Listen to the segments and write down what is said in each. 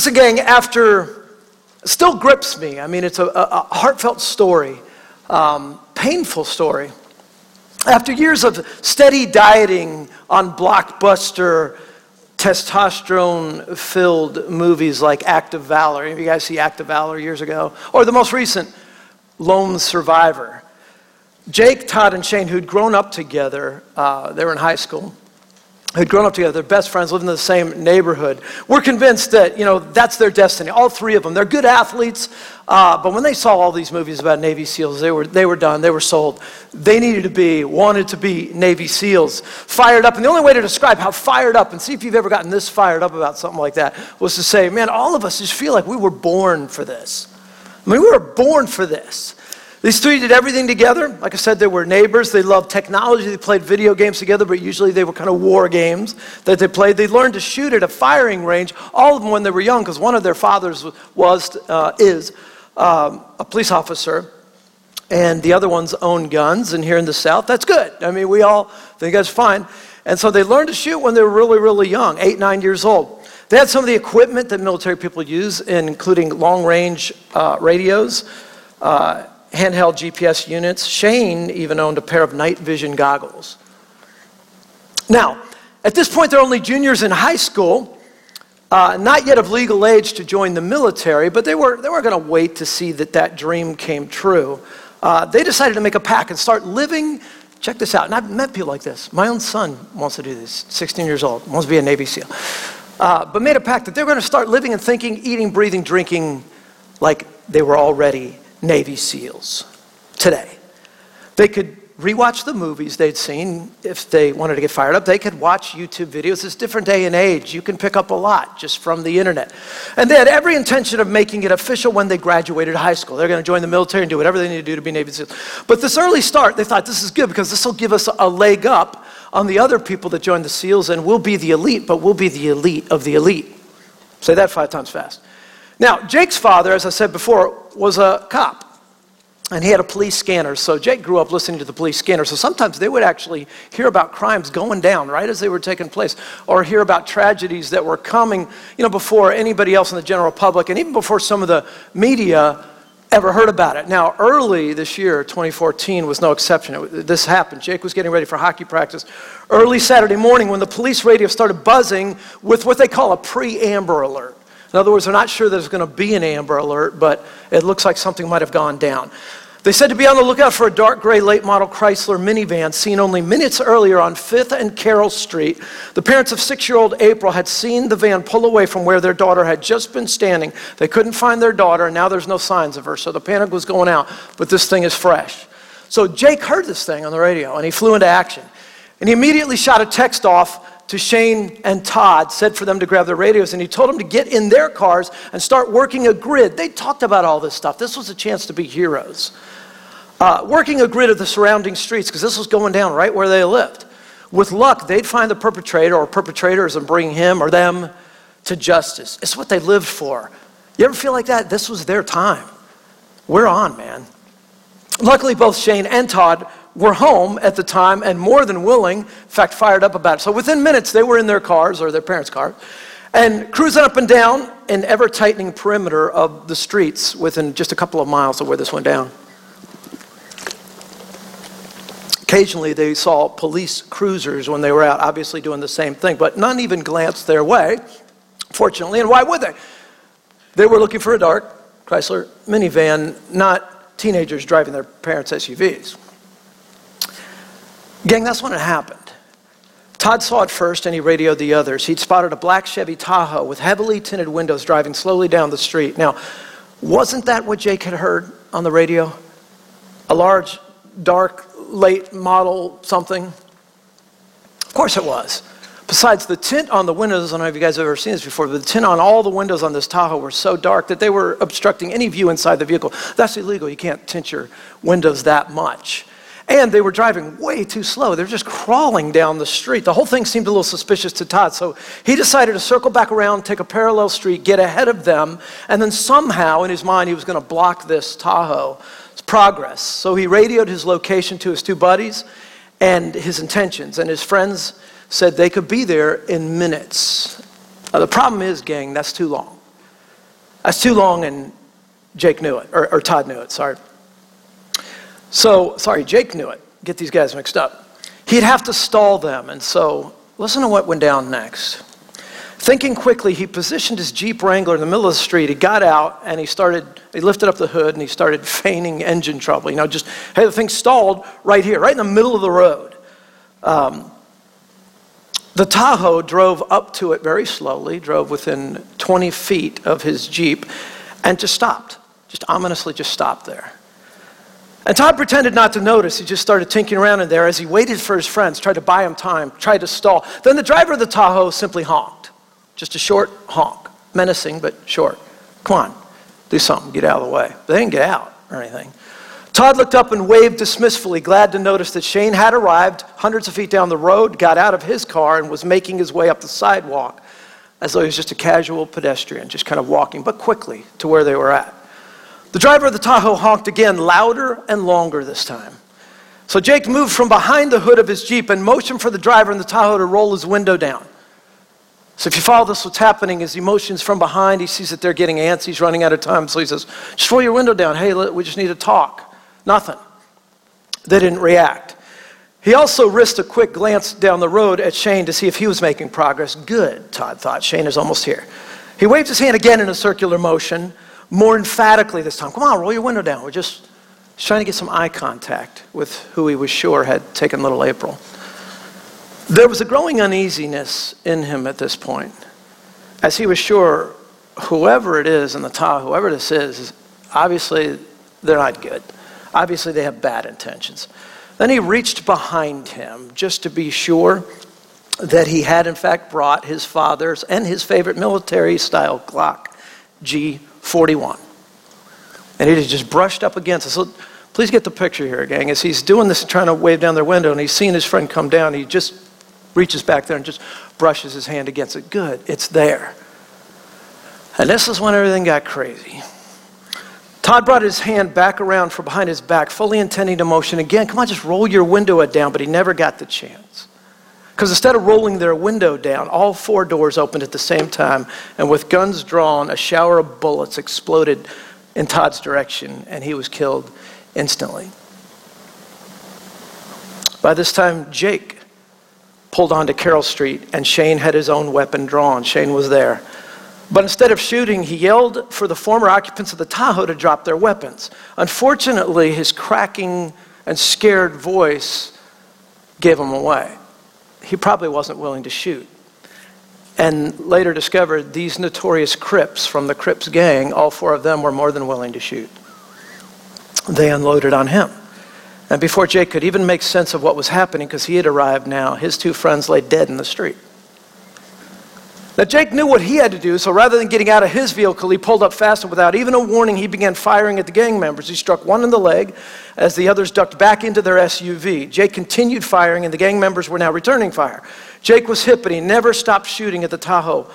Listen, gang, after, still grips me. I mean, it's a, a heartfelt story, um, painful story. After years of steady dieting on blockbuster, testosterone filled movies like Act of Valor, of you guys see Act of Valor years ago? Or the most recent, Lone Survivor. Jake, Todd, and Shane, who'd grown up together, uh, they were in high school, who'd grown up together, they're best friends, living in the same neighborhood. We're convinced that, you know, that's their destiny. All three of them. They're good athletes, uh, but when they saw all these movies about Navy SEALs, they were, they were done. They were sold. They needed to be, wanted to be Navy SEALs. Fired up. And the only way to describe how fired up, and see if you've ever gotten this fired up about something like that, was to say, man, all of us just feel like we were born for this. I mean, we were born for this. These three did everything together. Like I said, they were neighbors. They loved technology. They played video games together, but usually they were kind of war games that they played. They learned to shoot at a firing range, all of them when they were young, because one of their fathers was, uh, is um, a police officer, and the other ones own guns. And here in the South, that's good. I mean, we all think that's fine. And so they learned to shoot when they were really, really young, eight, nine years old. They had some of the equipment that military people use, including long range uh, radios. Uh, handheld GPS units. Shane even owned a pair of night vision goggles. Now, at this point, they're only juniors in high school, uh, not yet of legal age to join the military, but they were, they were going to wait to see that that dream came true. Uh, they decided to make a pact and start living. Check this out. And I've met people like this. My own son wants to do this, 16 years old, wants to be a Navy SEAL. Uh, but made a pact that they're going to start living and thinking, eating, breathing, drinking like they were already Navy SEALs today. They could rewatch the movies they'd seen if they wanted to get fired up. They could watch YouTube videos. It's a different day and age. You can pick up a lot just from the internet. And they had every intention of making it official when they graduated high school. They're going to join the military and do whatever they need to do to be Navy SEALs. But this early start, they thought this is good because this will give us a leg up on the other people that join the SEALs and we'll be the elite, but we'll be the elite of the elite. Say that five times fast. Now, Jake's father, as I said before, was a cop. And he had a police scanner. So Jake grew up listening to the police scanner. So sometimes they would actually hear about crimes going down right as they were taking place, or hear about tragedies that were coming, you know, before anybody else in the general public, and even before some of the media ever heard about it. Now, early this year, 2014, was no exception. It, this happened. Jake was getting ready for hockey practice early Saturday morning when the police radio started buzzing with what they call a pre-amber alert. In other words, they're not sure there's going to be an Amber Alert, but it looks like something might have gone down. They said to be on the lookout for a dark gray late model Chrysler minivan seen only minutes earlier on 5th and Carroll Street. The parents of six year old April had seen the van pull away from where their daughter had just been standing. They couldn't find their daughter, and now there's no signs of her, so the panic was going out, but this thing is fresh. So Jake heard this thing on the radio, and he flew into action. And he immediately shot a text off to Shane and Todd, said for them to grab their radios, and he told them to get in their cars and start working a grid. They talked about all this stuff. This was a chance to be heroes. Uh, working a grid of the surrounding streets, because this was going down right where they lived. With luck, they'd find the perpetrator or perpetrators and bring him or them to justice. It's what they lived for. You ever feel like that? This was their time. We're on, man. Luckily, both Shane and Todd were home at the time and more than willing, in fact, fired up about it. So within minutes, they were in their cars or their parents' cars and cruising up and down an ever tightening perimeter of the streets within just a couple of miles of where this went down. Occasionally, they saw police cruisers when they were out, obviously doing the same thing, but none even glanced their way, fortunately. And why would they? They were looking for a dark Chrysler minivan, not teenagers driving their parents' SUVs. Gang, that's when it happened. Todd saw it first and he radioed the others. He'd spotted a black Chevy Tahoe with heavily tinted windows driving slowly down the street. Now, wasn't that what Jake had heard on the radio? A large, dark, late model something? Of course it was. Besides, the tint on the windows, I don't know if you guys have ever seen this before, but the tint on all the windows on this Tahoe were so dark that they were obstructing any view inside the vehicle. That's illegal. You can't tint your windows that much. And they were driving way too slow. They were just crawling down the street. The whole thing seemed a little suspicious to Todd. So he decided to circle back around, take a parallel street, get ahead of them, and then somehow in his mind he was going to block this Tahoe's progress. So he radioed his location to his two buddies and his intentions. And his friends said they could be there in minutes. Now, the problem is, gang, that's too long. That's too long, and Jake knew it, or, or Todd knew it, sorry. So, sorry, Jake knew it. Get these guys mixed up. He'd have to stall them, and so listen to what went down next. Thinking quickly, he positioned his Jeep Wrangler in the middle of the street. He got out and he started, he lifted up the hood and he started feigning engine trouble. You know, just, hey, the thing stalled right here, right in the middle of the road. Um, the Tahoe drove up to it very slowly, drove within 20 feet of his Jeep, and just stopped. Just ominously just stopped there. And Todd pretended not to notice. He just started tinkering around in there as he waited for his friends, tried to buy him time, tried to stall. Then the driver of the Tahoe simply honked. Just a short honk. Menacing, but short. Come on, do something, get out of the way. They didn't get out or anything. Todd looked up and waved dismissively, glad to notice that Shane had arrived hundreds of feet down the road, got out of his car, and was making his way up the sidewalk as though he was just a casual pedestrian, just kind of walking, but quickly to where they were at. The driver of the Tahoe honked again, louder and longer this time. So Jake moved from behind the hood of his Jeep and motioned for the driver in the Tahoe to roll his window down. So if you follow this, what's happening is he motions from behind. He sees that they're getting antsy. He's running out of time. So he says, just roll your window down. Hey, we just need to talk. Nothing. They didn't react. He also risked a quick glance down the road at Shane to see if he was making progress. Good, Todd thought. Shane is almost here. He waved his hand again in a circular motion more emphatically this time. Come on, roll your window down. We're just trying to get some eye contact with who he was sure had taken little April. There was a growing uneasiness in him at this point, as he was sure whoever it is in the Tahoe, whoever this is, obviously they're not good. Obviously they have bad intentions. Then he reached behind him just to be sure that he had, in fact, brought his father's and his favorite military style Glock G 41. And is just brushed up against us. So please get the picture here, gang. As he's doing this, trying to wave down their window, and he's seeing his friend come down, he just reaches back there and just brushes his hand against it. Good, it's there. And this is when everything got crazy. Todd brought his hand back around from behind his back, fully intending to motion again. Come on, just roll your window down, but he never got the chance. Because instead of rolling their window down, all four doors opened at the same time, and with guns drawn, a shower of bullets exploded in Todd's direction, and he was killed instantly. By this time, Jake pulled onto Carroll Street, and Shane had his own weapon drawn. Shane was there. But instead of shooting, he yelled for the former occupants of the Tahoe to drop their weapons. Unfortunately, his cracking and scared voice gave him away he probably wasn't willing to shoot. And later discovered these notorious Crips from the Crips gang, all four of them were more than willing to shoot. They unloaded on him. And before Jake could even make sense of what was happening, because he had arrived now, his two friends lay dead in the street. Now, Jake knew what he had to do, so rather than getting out of his vehicle, he pulled up fast and without even a warning, he began firing at the gang members. He struck one in the leg as the others ducked back into their SUV. Jake continued firing, and the gang members were now returning fire. Jake was hit, but he never stopped shooting at the Tahoe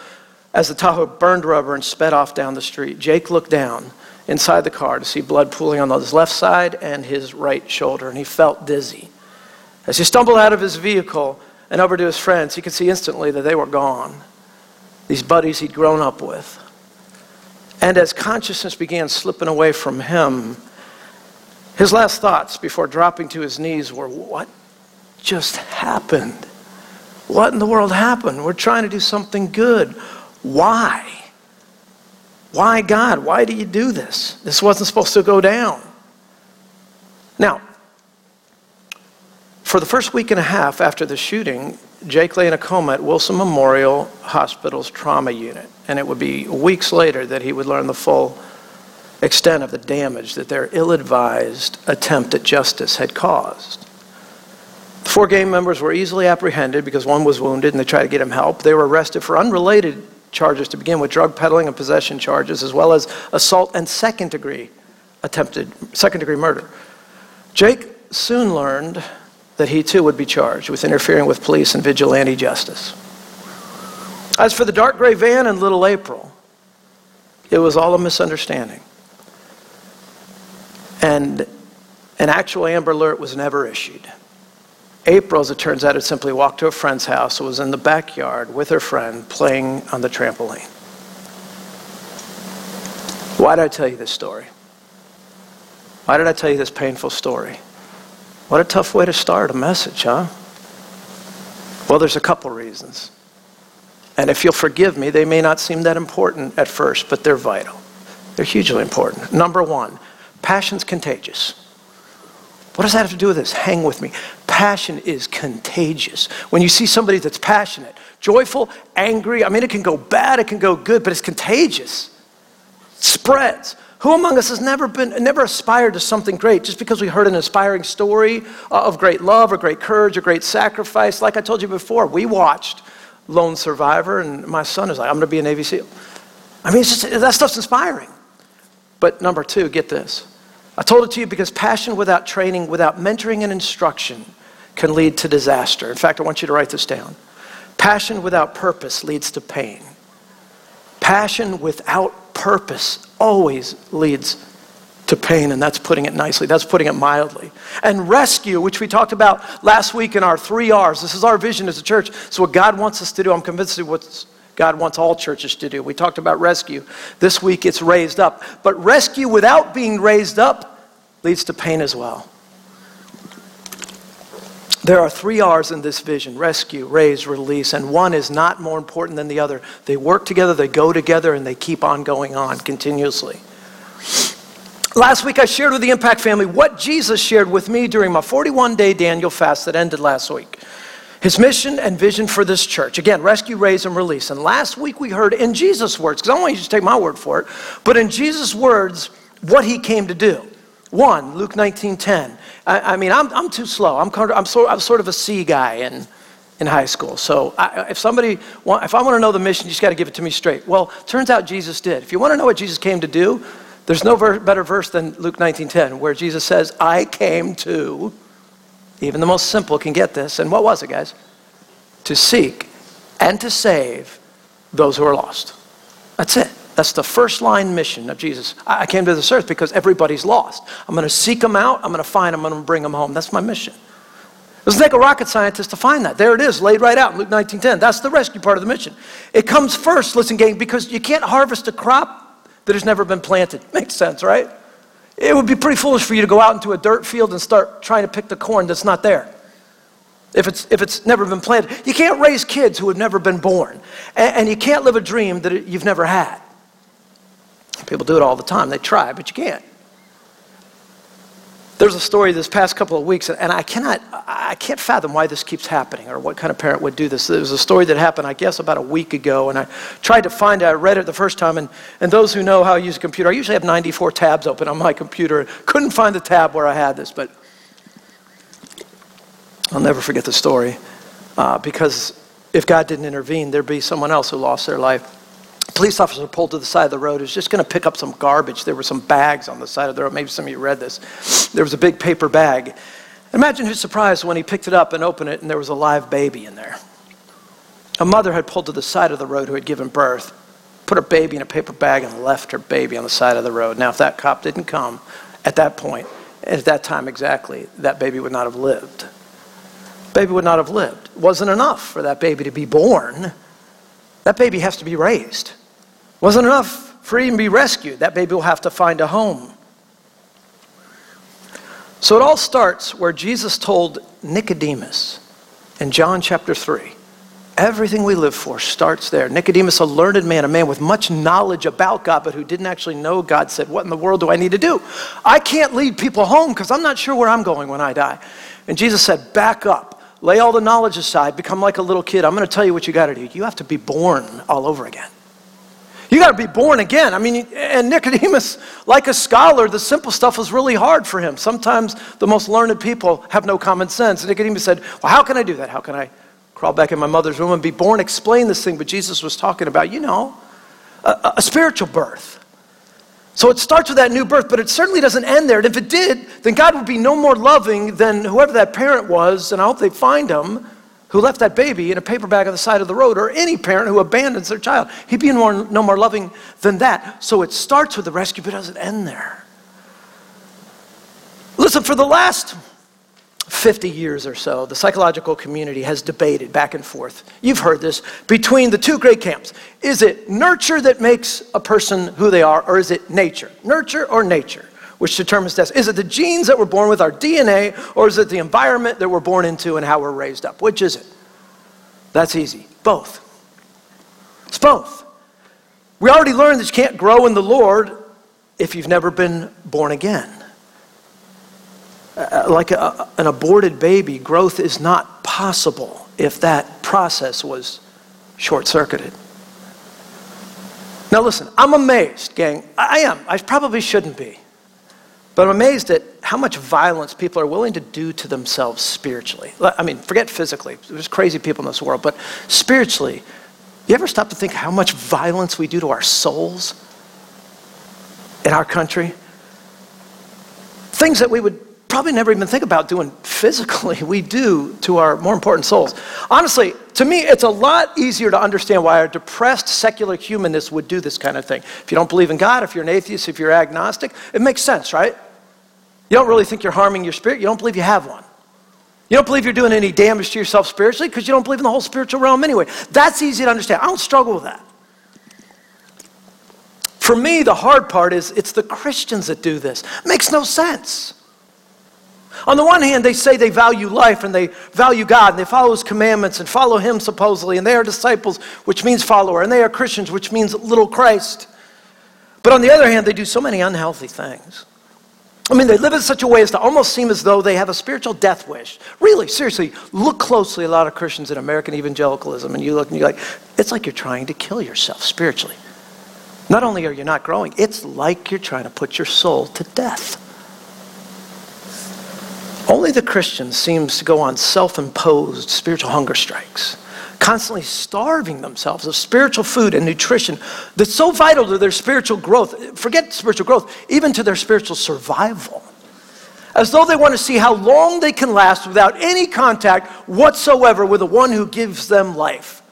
as the Tahoe burned rubber and sped off down the street. Jake looked down inside the car to see blood pooling on his left side and his right shoulder, and he felt dizzy. As he stumbled out of his vehicle and over to his friends, he could see instantly that they were gone these buddies he'd grown up with. And as consciousness began slipping away from him, his last thoughts before dropping to his knees were, What just happened? What in the world happened? We're trying to do something good. Why? Why, God? Why do you do this? This wasn't supposed to go down. Now, for the first week and a half after the shooting, Jake lay in a coma at Wilson Memorial Hospital's trauma unit. And it would be weeks later that he would learn the full extent of the damage that their ill advised attempt at justice had caused. The four gang members were easily apprehended because one was wounded and they tried to get him help. They were arrested for unrelated charges to begin with drug peddling and possession charges, as well as assault and second degree attempted second degree murder. Jake soon learned that he too would be charged with interfering with police and vigilante justice. As for the dark gray van and little April, it was all a misunderstanding. And an actual Amber Alert was never issued. April, as it turns out, had simply walked to a friend's house was in the backyard with her friend playing on the trampoline. Why did I tell you this story? Why did I tell you this painful story? What a tough way to start a message, huh? Well, there's a couple reasons. And if you'll forgive me, they may not seem that important at first, but they're vital. They're hugely important. Number one, passion's contagious. What does that have to do with this? Hang with me. Passion is contagious. When you see somebody that's passionate, joyful, angry, I mean, it can go bad, it can go good, but it's contagious. It spreads. Who among us has never been, never aspired to something great just because we heard an inspiring story uh, of great love or great courage or great sacrifice? Like I told you before, we watched Lone Survivor, and my son is like, I'm going to be a Navy SEAL. I mean, just, that stuff's inspiring. But number two, get this. I told it to you because passion without training, without mentoring and instruction, can lead to disaster. In fact, I want you to write this down. Passion without purpose leads to pain. Passion without purpose always leads to pain, and that's putting it nicely. That's putting it mildly. And rescue, which we talked about last week in our three R's. This is our vision as a church. So, what God wants us to do, I'm convinced of what God wants all churches to do. We talked about rescue. This week it's raised up. But rescue without being raised up leads to pain as well. There are three R's in this vision rescue, raise, release, and one is not more important than the other. They work together, they go together, and they keep on going on continuously. Last week, I shared with the Impact family what Jesus shared with me during my 41 day Daniel fast that ended last week. His mission and vision for this church. Again, rescue, raise, and release. And last week we heard in Jesus' words, because I don't want you to take my word for it, but in Jesus' words, what he came to do. One, Luke 19 10. I, I mean, I'm, I'm too slow. I'm, I'm, sort, I'm sort of a C guy in, in high school. So I, if somebody, want, if I want to know the mission, you just got to give it to me straight. Well, turns out Jesus did. If you want to know what Jesus came to do, there's no ver- better verse than Luke 19:10 where Jesus says, "I came to even the most simple can get this. And what was it, guys? To seek and to save those who are lost. That's it. That's the first line mission of Jesus. I came to this earth because everybody's lost. I'm going to seek them out. I'm going to find them. I'm going to bring them home. That's my mission. It doesn't take a rocket scientist to find that. There it is, laid right out in Luke 19:10. That's the rescue part of the mission. It comes first, listen, gang, because you can't harvest a crop that has never been planted. Makes sense, right? It would be pretty foolish for you to go out into a dirt field and start trying to pick the corn that's not there. If it's, if it's never been planted, you can't raise kids who have never been born. And, and you can't live a dream that you've never had. People do it all the time. They try, but you can't. There's a story this past couple of weeks, and I cannot, I can't fathom why this keeps happening or what kind of parent would do this. There was a story that happened, I guess, about a week ago, and I tried to find it. I read it the first time, and, and those who know how I use a computer, I usually have 94 tabs open on my computer. Couldn't find the tab where I had this, but I'll never forget the story uh, because if God didn't intervene, there'd be someone else who lost their life police officer pulled to the side of the road. He was just going to pick up some garbage. There were some bags on the side of the road. Maybe some of you read this. There was a big paper bag. Imagine his surprise when he picked it up and opened it, and there was a live baby in there. A mother had pulled to the side of the road who had given birth, put her baby in a paper bag, and left her baby on the side of the road. Now, if that cop didn't come at that point, at that time exactly, that baby would not have lived. Baby would not have lived. It wasn't enough for that baby to be born. That baby has to be raised. Wasn't enough for him to be rescued. That baby will have to find a home. So it all starts where Jesus told Nicodemus in John chapter 3. Everything we live for starts there. Nicodemus, a learned man, a man with much knowledge about God, but who didn't actually know God, said, What in the world do I need to do? I can't lead people home because I'm not sure where I'm going when I die. And Jesus said, Back up. Lay all the knowledge aside. Become like a little kid. I'm going to tell you what you got to do. You have to be born all over again. You got to be born again. I mean, and Nicodemus, like a scholar, the simple stuff was really hard for him. Sometimes the most learned people have no common sense. And Nicodemus said, Well, how can I do that? How can I crawl back in my mother's womb and be born? Explain this thing. But Jesus was talking about, you know, a, a spiritual birth. So it starts with that new birth, but it certainly doesn't end there. And if it did, then God would be no more loving than whoever that parent was, and I hope they find him who left that baby in a paper bag on the side of the road, or any parent who abandons their child. He'd be more, no more loving than that. So it starts with the rescue, but it doesn't end there. Listen, for the last 50 years or so, the psychological community has debated back and forth. You've heard this between the two great camps. Is it nurture that makes a person who they are, or is it nature? Nurture or nature, which determines destiny? Is it the genes that we're born with, our DNA, or is it the environment that we're born into and how we're raised up? Which is it? That's easy. Both. It's both. We already learned that you can't grow in the Lord if you've never been born again. Uh, like a, an aborted baby, growth is not possible if that process was short circuited. Now, listen, I'm amazed, gang. I am. I probably shouldn't be. But I'm amazed at how much violence people are willing to do to themselves spiritually. I mean, forget physically, there's crazy people in this world, but spiritually, you ever stop to think how much violence we do to our souls in our country? Things that we would probably never even think about doing physically, we do to our more important souls. Honestly, to me, it's a lot easier to understand why a depressed secular humanist would do this kind of thing. If you don't believe in God, if you're an atheist, if you're agnostic, it makes sense, right? You don't really think you're harming your spirit, you don't believe you have one. You don't believe you're doing any damage to yourself spiritually because you don't believe in the whole spiritual realm anyway. That's easy to understand. I don't struggle with that. For me, the hard part is it's the Christians that do this. Makes no sense. On the one hand, they say they value life and they value God and they follow His commandments and follow Him supposedly, and they are disciples, which means follower, and they are Christians, which means little Christ. But on the other hand, they do so many unhealthy things. I mean, they live in such a way as to almost seem as though they have a spiritual death wish. Really, seriously, look closely a lot of Christians in American evangelicalism, and you look and you're like, it's like you're trying to kill yourself spiritually. Not only are you not growing, it's like you're trying to put your soul to death. Only the Christian seems to go on self imposed spiritual hunger strikes, constantly starving themselves of spiritual food and nutrition that's so vital to their spiritual growth. Forget spiritual growth, even to their spiritual survival. As though they want to see how long they can last without any contact whatsoever with the one who gives them life.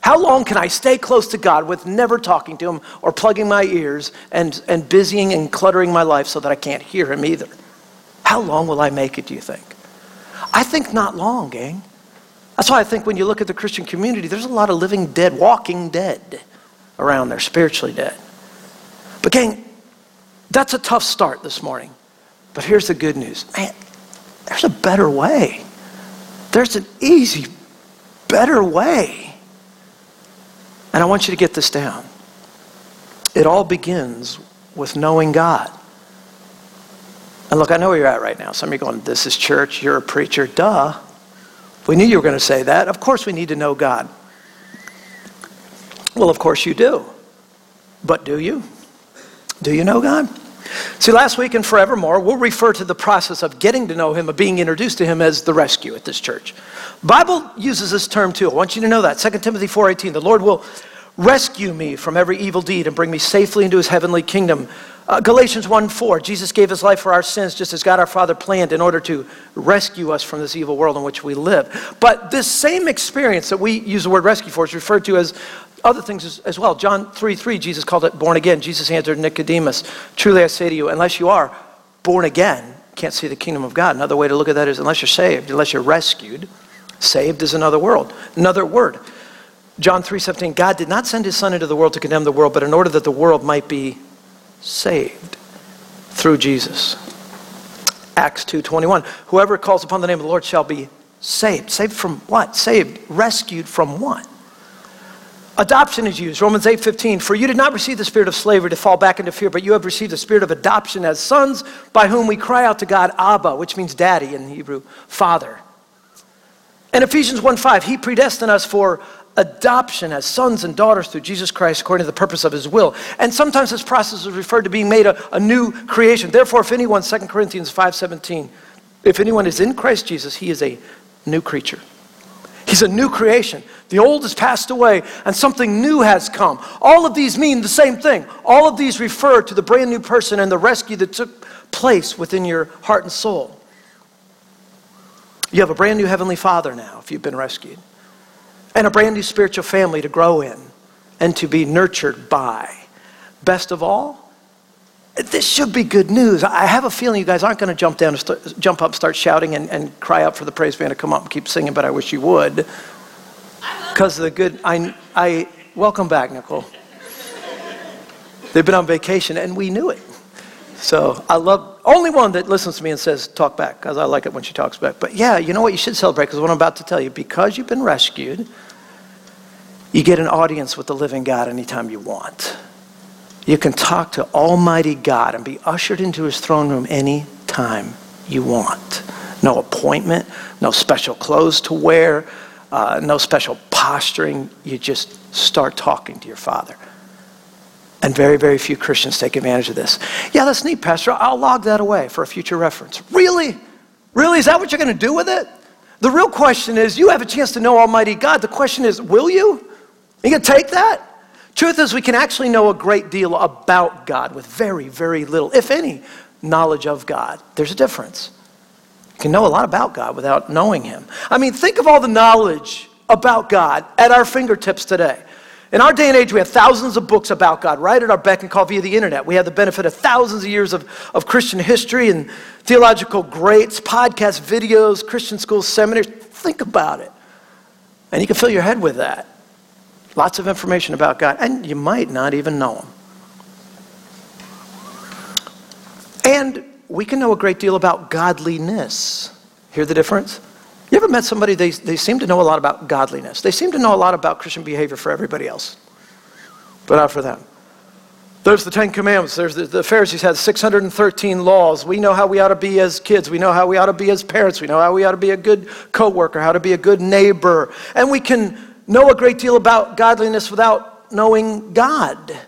How long can I stay close to God with never talking to Him or plugging my ears and, and busying and cluttering my life so that I can't hear Him either? How long will I make it, do you think? I think not long, gang. That's why I think when you look at the Christian community, there's a lot of living dead, walking dead around there, spiritually dead. But, gang, that's a tough start this morning. But here's the good news man, there's a better way. There's an easy, better way. And I want you to get this down. It all begins with knowing God. And look, I know where you're at right now. Some of you going, This is church, you're a preacher. Duh. We knew you were going to say that. Of course, we need to know God. Well, of course, you do. But do you? Do you know God? See, last week and forevermore, we'll refer to the process of getting to know Him, of being introduced to Him as the rescue at this church. Bible uses this term too. I want you to know that. 2 Timothy 4.18, the Lord will rescue me from every evil deed and bring me safely into His heavenly kingdom. Uh, Galatians 1 4, Jesus gave his life for our sins just as God our Father planned in order to rescue us from this evil world in which we live. But this same experience that we use the word rescue for is referred to as other things as, as well. John 3 3, Jesus called it born again. Jesus answered Nicodemus, Truly I say to you, unless you are born again, can't see the kingdom of God. Another way to look at that is unless you're saved, unless you're rescued, saved is another world, another word. John 3:17 God did not send his son into the world to condemn the world but in order that the world might be saved through Jesus. Acts 2:21 Whoever calls upon the name of the Lord shall be saved. Saved from what? Saved, rescued from what? Adoption is used. Romans 8:15 For you did not receive the spirit of slavery to fall back into fear, but you have received the spirit of adoption as sons by whom we cry out to God Abba, which means daddy in Hebrew, father. And Ephesians 1:5 He predestined us for adoption as sons and daughters through Jesus Christ according to the purpose of his will. And sometimes this process is referred to being made a, a new creation. Therefore, if anyone, 2 Corinthians 5.17, if anyone is in Christ Jesus, he is a new creature. He's a new creation. The old has passed away and something new has come. All of these mean the same thing. All of these refer to the brand new person and the rescue that took place within your heart and soul. You have a brand new Heavenly Father now if you've been rescued and a brand new spiritual family to grow in and to be nurtured by. Best of all, this should be good news. I have a feeling you guys aren't going to jump down, start, jump up, start shouting, and, and cry out for the praise band to come up and keep singing. But I wish you would, because the good. I, I welcome back, Nicole. They've been on vacation, and we knew it. So I love only one that listens to me and says talk back because I like it when she talks back. But yeah, you know what? You should celebrate because what I'm about to tell you, because you've been rescued, you get an audience with the living God anytime you want. You can talk to Almighty God and be ushered into his throne room anytime you want. No appointment, no special clothes to wear, uh, no special posturing. You just start talking to your Father. And very, very few Christians take advantage of this. Yeah, that's neat, Pastor. I'll log that away for a future reference. Really? Really? Is that what you're going to do with it? The real question is you have a chance to know Almighty God. The question is, will you? Are you going to take that? Truth is, we can actually know a great deal about God with very, very little, if any, knowledge of God. There's a difference. You can know a lot about God without knowing Him. I mean, think of all the knowledge about God at our fingertips today. In our day and age, we have thousands of books about God right at our beck and call via the internet. We have the benefit of thousands of years of, of Christian history and theological greats, podcasts, videos, Christian schools, seminaries. Think about it. And you can fill your head with that. Lots of information about God, and you might not even know Him. And we can know a great deal about godliness. Hear the difference? You ever met somebody, they, they seem to know a lot about godliness. They seem to know a lot about Christian behavior for everybody else, but not for them. There's the Ten Commandments. There's the, the, Pharisees had 613 laws. We know how we ought to be as kids. We know how we ought to be as parents. We know how we ought to be a good coworker, how to be a good neighbor. And we can know a great deal about godliness without knowing God.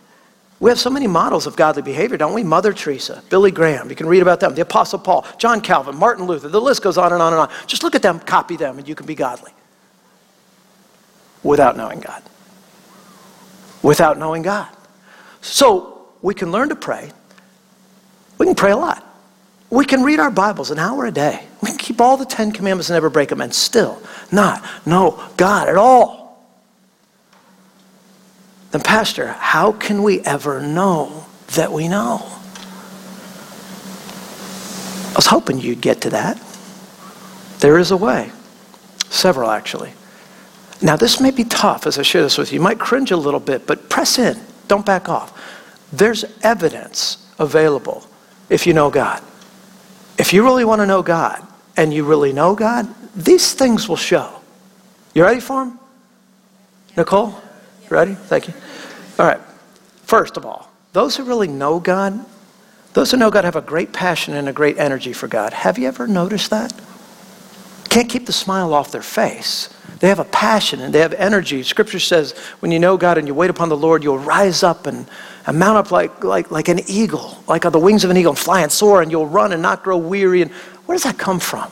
We have so many models of godly behavior, don't we? Mother Teresa, Billy Graham, you can read about them, the Apostle Paul, John Calvin, Martin Luther, the list goes on and on and on. Just look at them, copy them, and you can be godly without knowing God. Without knowing God. So we can learn to pray. We can pray a lot. We can read our Bibles an hour a day. We can keep all the Ten Commandments and never break them and still not know God at all then, Pastor, how can we ever know that we know? I was hoping you'd get to that. There is a way, several actually. Now, this may be tough as I share this with you. You might cringe a little bit, but press in. Don't back off. There's evidence available if you know God. If you really want to know God and you really know God, these things will show. You ready for them? Nicole? Ready? Thank you. All right. First of all, those who really know God, those who know God have a great passion and a great energy for God. Have you ever noticed that? Can't keep the smile off their face. They have a passion and they have energy. Scripture says when you know God and you wait upon the Lord, you'll rise up and, and mount up like, like, like an eagle, like on the wings of an eagle, and fly and soar, and you'll run and not grow weary. And where does that come from?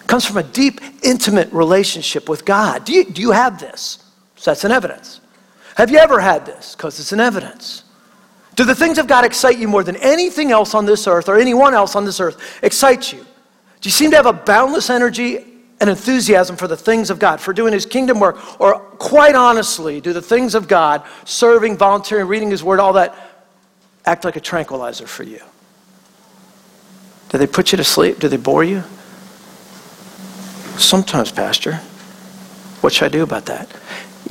It comes from a deep, intimate relationship with God. Do you, do you have this? So that's an evidence. Have you ever had this? Because it's an evidence. Do the things of God excite you more than anything else on this earth or anyone else on this earth excite you? Do you seem to have a boundless energy and enthusiasm for the things of God, for doing His kingdom work? Or quite honestly, do the things of God, serving, volunteering, reading His Word, all that, act like a tranquilizer for you? Do they put you to sleep? Do they bore you? Sometimes, Pastor. What should I do about that?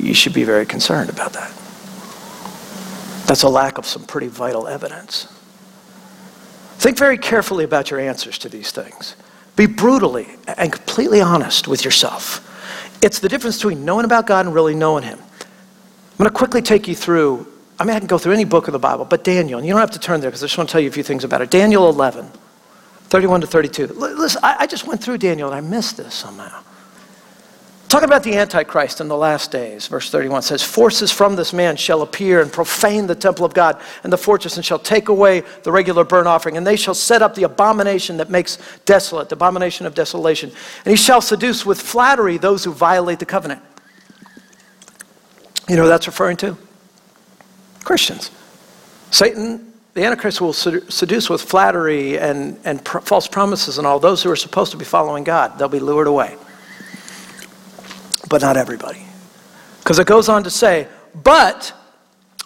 You should be very concerned about that. That's a lack of some pretty vital evidence. Think very carefully about your answers to these things. Be brutally and completely honest with yourself. It's the difference between knowing about God and really knowing Him. I'm going to quickly take you through, I mean, I can go through any book of the Bible, but Daniel, and you don't have to turn there because I just want to tell you a few things about it. Daniel 11, 31 to 32. Listen, I, I just went through Daniel and I missed this somehow. Talking about the Antichrist in the last days, verse 31 says, Forces from this man shall appear and profane the temple of God and the fortress, and shall take away the regular burnt offering, and they shall set up the abomination that makes desolate, the abomination of desolation. And he shall seduce with flattery those who violate the covenant. You know who that's referring to? Christians. Satan, the Antichrist, will seduce with flattery and, and pr- false promises and all those who are supposed to be following God. They'll be lured away but not everybody. Because it goes on to say, but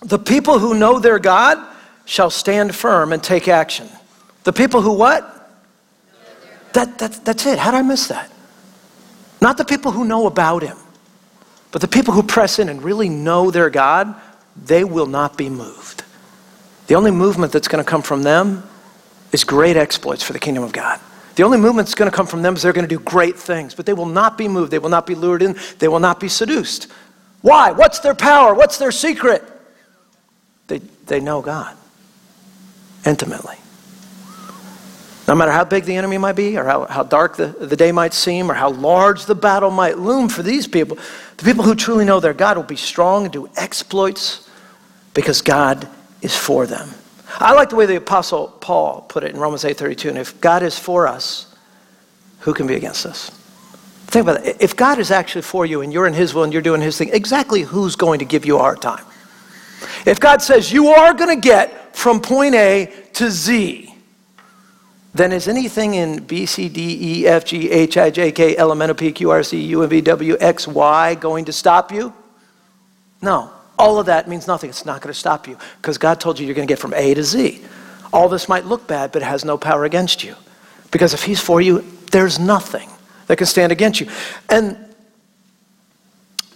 the people who know their God shall stand firm and take action. The people who what? That, that, that's it. How did I miss that? Not the people who know about him, but the people who press in and really know their God, they will not be moved. The only movement that's going to come from them is great exploits for the kingdom of God. The only movement that's going to come from them is they're going to do great things, but they will not be moved. They will not be lured in. They will not be seduced. Why? What's their power? What's their secret? They, they know God intimately. No matter how big the enemy might be, or how, how dark the, the day might seem, or how large the battle might loom for these people, the people who truly know their God will be strong and do exploits because God is for them. I like the way the Apostle Paul put it in Romans 8:32. And if God is for us, who can be against us? Think about it. If God is actually for you and you're in His will and you're doing His thing, exactly who's going to give you a hard time? If God says you are going to get from point A to Z, then is anything in B, C, D, E, F, G, H, I, J, K, L, M, N, O, P, Q, R, C, U, V, W, X, Y going to stop you? No. All of that means nothing. It's not going to stop you because God told you you're going to get from A to Z. All this might look bad, but it has no power against you. Because if He's for you, there's nothing that can stand against you. And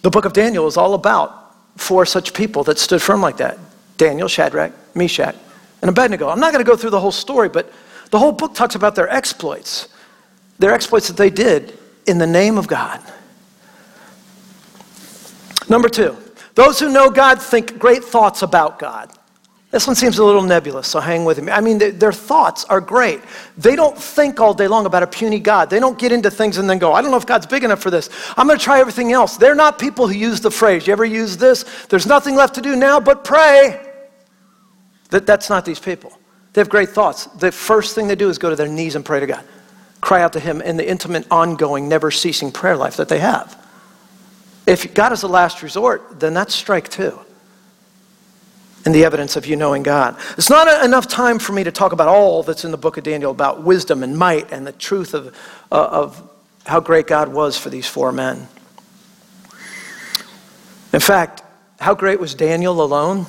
the book of Daniel is all about four such people that stood firm like that Daniel, Shadrach, Meshach, and Abednego. I'm not going to go through the whole story, but the whole book talks about their exploits, their exploits that they did in the name of God. Number two, those who know God think great thoughts about God. This one seems a little nebulous, so hang with me. I mean, their thoughts are great. They don't think all day long about a puny God. They don't get into things and then go, I don't know if God's big enough for this. I'm going to try everything else. They're not people who use the phrase. You ever use this? There's nothing left to do now but pray. That, that's not these people. They have great thoughts. The first thing they do is go to their knees and pray to God, cry out to Him in the intimate, ongoing, never ceasing prayer life that they have. If God is the last resort, then that's strike two and the evidence of you knowing God. It's not enough time for me to talk about all that's in the book of Daniel about wisdom and might and the truth of, uh, of how great God was for these four men. In fact, how great was Daniel alone?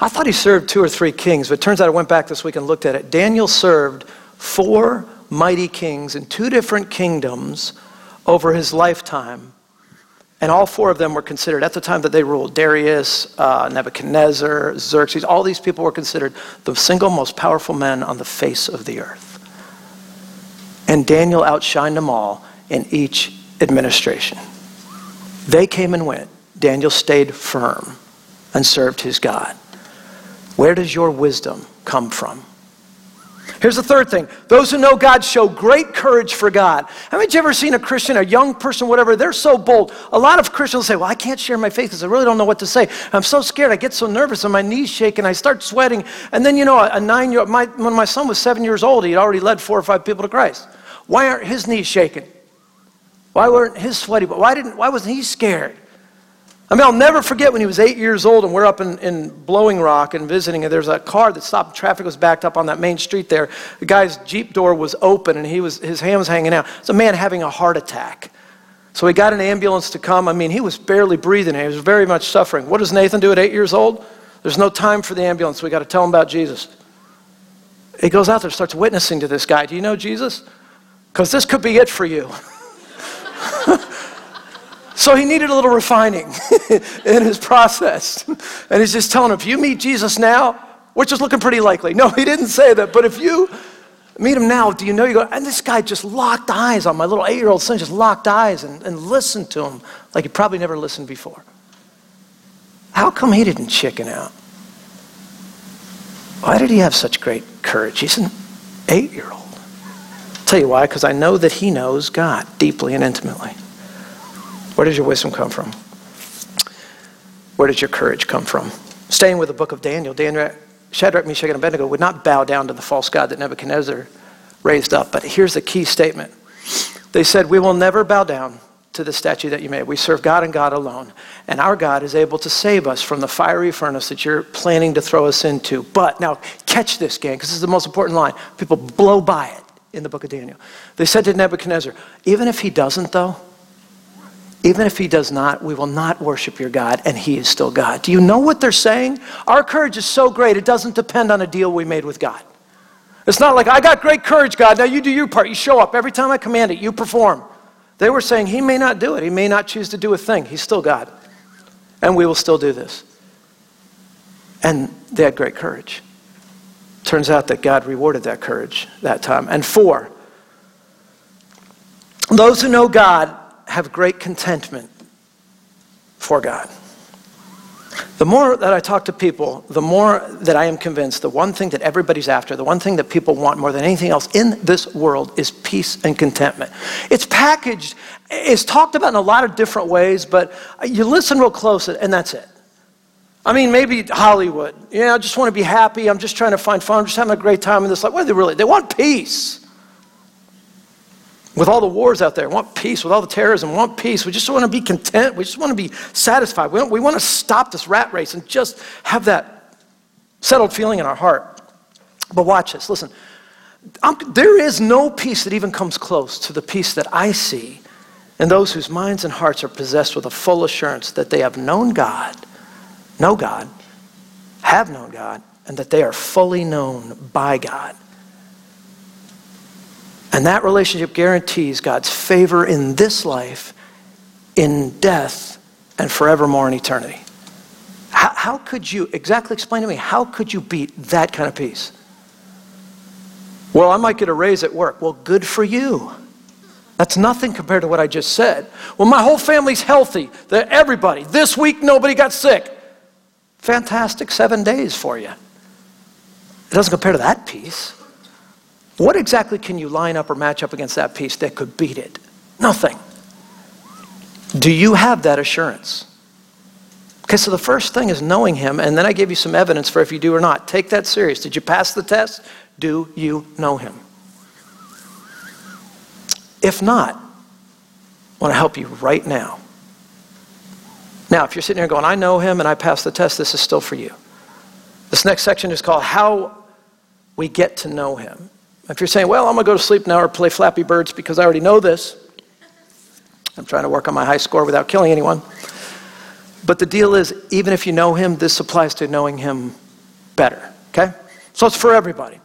I thought he served two or three kings, but it turns out I went back this week and looked at it. Daniel served four mighty kings in two different kingdoms over his lifetime. And all four of them were considered, at the time that they ruled, Darius, uh, Nebuchadnezzar, Xerxes, all these people were considered the single most powerful men on the face of the earth. And Daniel outshined them all in each administration. They came and went. Daniel stayed firm and served his God. Where does your wisdom come from? Here's the third thing. Those who know God show great courage for God. How Haven't you ever seen a Christian, a young person, whatever, they're so bold. A lot of Christians say, Well, I can't share my faith because I really don't know what to say. I'm so scared. I get so nervous and my knees shake and I start sweating. And then, you know, a nine year old, when my son was seven years old, he'd already led four or five people to Christ. Why aren't his knees shaking? Why weren't his sweaty? But Why, didn't, why wasn't he scared? I mean, I'll never forget when he was eight years old and we're up in, in Blowing Rock and visiting, and there's a car that stopped, traffic was backed up on that main street there. The guy's Jeep door was open and he was, his hand was hanging out. It's a man having a heart attack. So he got an ambulance to come. I mean, he was barely breathing. He was very much suffering. What does Nathan do at eight years old? There's no time for the ambulance. We got to tell him about Jesus. He goes out there, starts witnessing to this guy. Do you know Jesus? Because this could be it for you. So he needed a little refining in his process. And he's just telling him, if you meet Jesus now, which is looking pretty likely. No, he didn't say that, but if you meet him now, do you know you go, and this guy just locked eyes on my little eight year old son, just locked eyes and, and listened to him like he probably never listened before. How come he didn't chicken out? Why did he have such great courage? He's an eight year old. Tell you why, because I know that he knows God deeply and intimately. Where does your wisdom come from? Where does your courage come from? Staying with the book of Daniel, Daniel uh, Shadrach, Meshach, and Abednego would not bow down to the false god that Nebuchadnezzar raised up. But here's the key statement they said, We will never bow down to the statue that you made. We serve God and God alone. And our God is able to save us from the fiery furnace that you're planning to throw us into. But now, catch this, gang, because this is the most important line. People blow by it in the book of Daniel. They said to Nebuchadnezzar, Even if he doesn't, though, Even if he does not, we will not worship your God, and he is still God. Do you know what they're saying? Our courage is so great, it doesn't depend on a deal we made with God. It's not like, I got great courage, God. Now you do your part. You show up. Every time I command it, you perform. They were saying, He may not do it. He may not choose to do a thing. He's still God. And we will still do this. And they had great courage. Turns out that God rewarded that courage that time. And four, those who know God have great contentment for God. The more that I talk to people, the more that I am convinced the one thing that everybody's after, the one thing that people want more than anything else in this world is peace and contentment. It's packaged, it's talked about in a lot of different ways, but you listen real close and that's it. I mean, maybe Hollywood. You know, I just want to be happy. I'm just trying to find fun. I'm just having a great time in this life. What do they really? They want peace. With all the wars out there, want peace. With all the terrorism, want peace. We just want to be content. We just want to be satisfied. We, we want to stop this rat race and just have that settled feeling in our heart. But watch this. Listen, I'm, there is no peace that even comes close to the peace that I see in those whose minds and hearts are possessed with a full assurance that they have known God, know God, have known God, and that they are fully known by God. And that relationship guarantees God's favor in this life, in death, and forevermore in eternity. How, how, could you, exactly explain to me, how could you beat that kind of peace? Well, I might get a raise at work. Well, good for you. That's nothing compared to what I just said. Well, my whole family's healthy. Everybody. This week, nobody got sick. Fantastic seven days for you. It doesn't compare to that peace. What exactly can you line up or match up against that peace that could beat it? Nothing. Do you have that assurance? Okay, so the first thing is knowing Him, and then I give you some evidence for if you do or not. Take that serious. Did you pass the test? Do you know Him? If not, I want to help you right now. Now, if you're sitting here going, I know Him and I passed the test, this is still for you. This next section is called How We Get to Know Him. If you're saying, well, I'm going to go to sleep now or play Flappy Birds because I already know this, I'm trying to work on my high score without killing anyone. But the deal is, even if you know him, this applies to knowing him better, okay? So it's for everybody.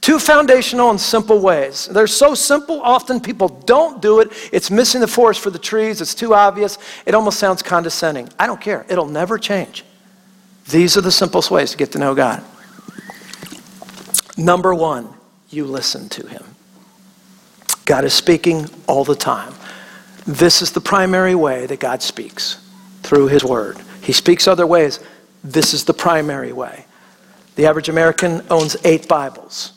Two foundational and simple ways. They're so simple, often people don't do it. It's missing the forest for the trees, it's too obvious, it almost sounds condescending. I don't care, it'll never change. These are the simplest ways to get to know God. Number one, you listen to him. God is speaking all the time. This is the primary way that God speaks through his word. He speaks other ways. This is the primary way. The average American owns eight Bibles.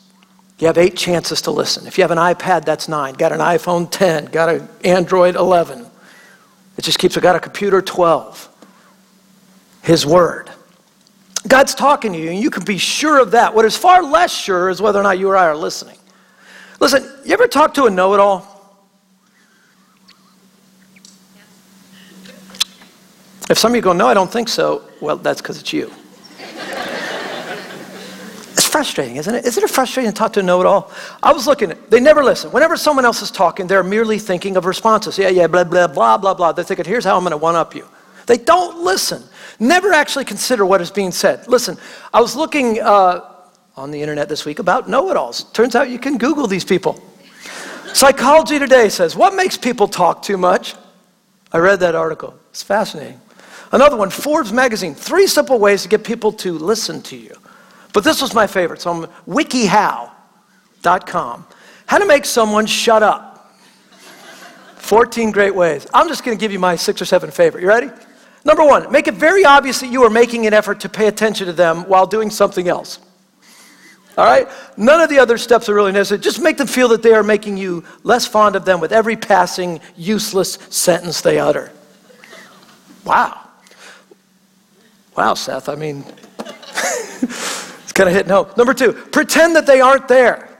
You have eight chances to listen. If you have an iPad, that's nine. Got an iPhone 10. Got an Android 11. It just keeps, I got a computer 12. His word. God's talking to you, and you can be sure of that. What is far less sure is whether or not you or I are listening. Listen, you ever talk to a know it all? If some of you go, no, I don't think so, well, that's because it's you. it's frustrating, isn't it? Isn't it frustrating to talk to a know it all? I was looking, they never listen. Whenever someone else is talking, they're merely thinking of responses. Yeah, yeah, blah, blah, blah, blah, blah. They're thinking, here's how I'm going to one up you. They don't listen. Never actually consider what is being said. Listen, I was looking uh, on the internet this week about know it alls. Turns out you can Google these people. Psychology Today says, What makes people talk too much? I read that article. It's fascinating. Another one, Forbes magazine, three simple ways to get people to listen to you. But this was my favorite. So I'm wikihow.com. How to make someone shut up. 14 great ways. I'm just going to give you my six or seven favorite. You ready? Number one, make it very obvious that you are making an effort to pay attention to them while doing something else. All right? None of the other steps are really necessary. Just make them feel that they are making you less fond of them with every passing, useless sentence they utter. Wow. Wow, Seth. I mean, it's kind of hitting home. Number two, pretend that they aren't there.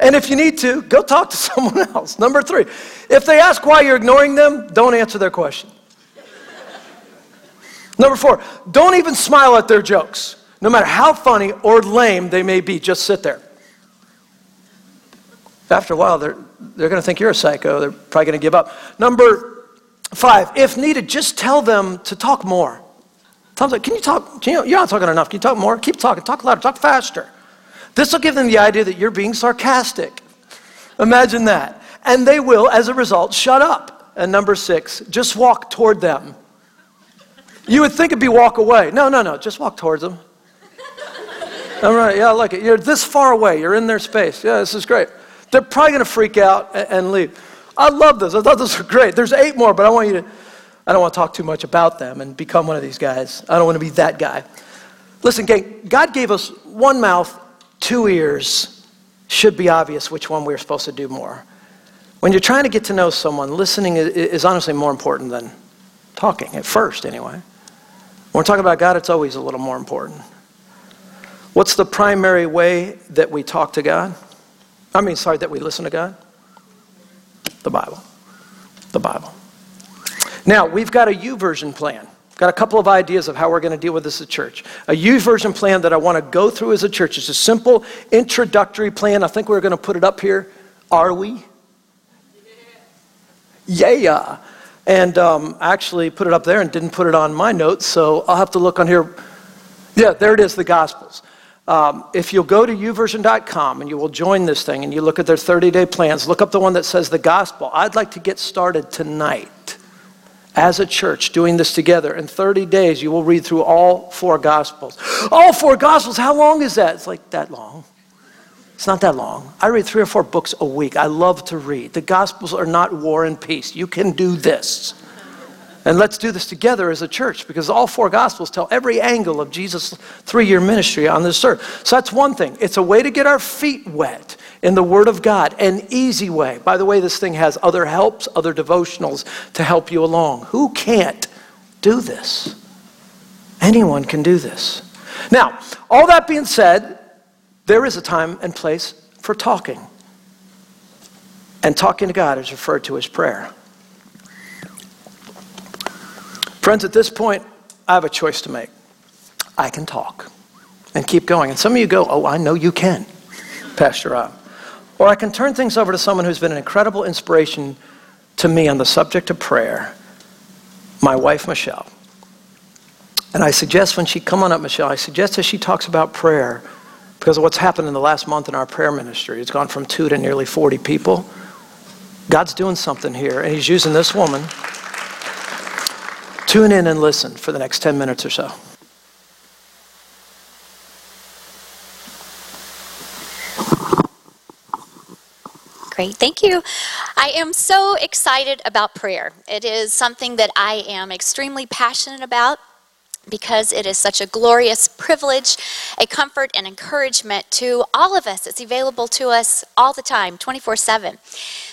And if you need to, go talk to someone else. Number three, if they ask why you're ignoring them, don't answer their question. Number four, don't even smile at their jokes. No matter how funny or lame they may be, just sit there. After a while, they're, they're going to think you're a psycho. They're probably going to give up. Number Five, if needed, just tell them to talk more. Like, can you talk? you, you're not talking enough. Can you talk more? Keep talking. Talk louder. Talk faster. This will give them the idea that you're being sarcastic. Imagine that. And they will, as a result, shut up. And number six, just walk toward them. You would think it'd be walk away. No, no, no. Just walk towards them. All right. Yeah, I like it. You're this far away. You're in their space. Yeah, this is great. They're probably going to freak out and leave. I love this. I thought this was great. There's eight more, but I want you to, I don't want to talk too much about them and become one of these guys. I don't want to be that guy. Listen, gang, God gave us one mouth, two ears. Should be obvious which one we're supposed to do more. When you're trying to get to know someone, listening is honestly more important than talking, at first, anyway. When we're talking about God, it's always a little more important. What's the primary way that we talk to God? I mean, sorry, that we listen to God? The Bible. The Bible. Now, we've got a YouVersion plan. Got a couple of ideas of how we're going to deal with this as a church. A YouVersion plan that I want to go through as a church. It's a simple introductory plan. I think we're going to put it up here. Are we? Yeah. And um, actually put it up there and didn't put it on my notes, so I'll have to look on here. Yeah, there it is, the Gospels. Um, if you'll go to youversion.com and you will join this thing and you look at their 30 day plans, look up the one that says the gospel. I'd like to get started tonight as a church doing this together. In 30 days, you will read through all four gospels. All four gospels, how long is that? It's like that long. It's not that long. I read three or four books a week. I love to read. The gospels are not war and peace. You can do this. And let's do this together as a church because all four gospels tell every angle of Jesus' three year ministry on this earth. So that's one thing. It's a way to get our feet wet in the Word of God, an easy way. By the way, this thing has other helps, other devotionals to help you along. Who can't do this? Anyone can do this. Now, all that being said, there is a time and place for talking. And talking to God is referred to as prayer. Friends, at this point, I have a choice to make. I can talk and keep going. And some of you go, Oh, I know you can, Pastor Rob. Or I can turn things over to someone who's been an incredible inspiration to me on the subject of prayer, my wife, Michelle. And I suggest when she, come on up, Michelle, I suggest that she talks about prayer because of what's happened in the last month in our prayer ministry. It's gone from two to nearly 40 people. God's doing something here, and He's using this woman Tune in and listen for the next 10 minutes or so. Great, thank you. I am so excited about prayer. It is something that I am extremely passionate about because it is such a glorious privilege, a comfort and encouragement to all of us. It's available to us all the time, 24 7.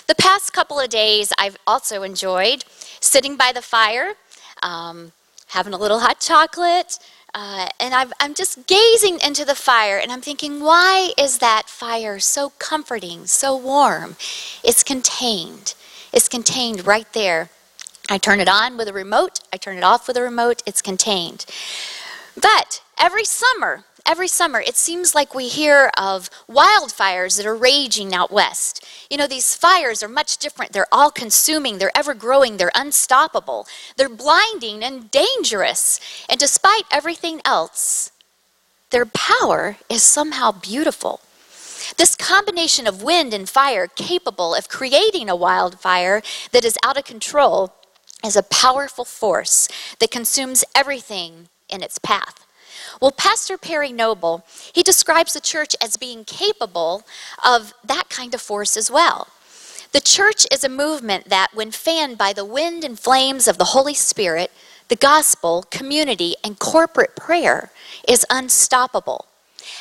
The past couple of days, I've also enjoyed sitting by the fire um, having a little hot chocolate, uh, and i am just gazing into the fire and I'm thinking, why is that fire so comforting, so warm? It's contained. It's contained right there. I turn it on with a remote, I turn it off with a remote, it's contained. But every summer, every summer, it seems like we hear of wildfires that are raging out west. You know, these fires are much different. They're all consuming, they're ever growing, they're unstoppable, they're blinding and dangerous. And despite everything else, their power is somehow beautiful. This combination of wind and fire capable of creating a wildfire that is out of control is a powerful force that consumes everything in its path. Well, Pastor Perry Noble, he describes the church as being capable of that kind of force as well. The church is a movement that, when fanned by the wind and flames of the Holy Spirit, the gospel, community, and corporate prayer, is unstoppable.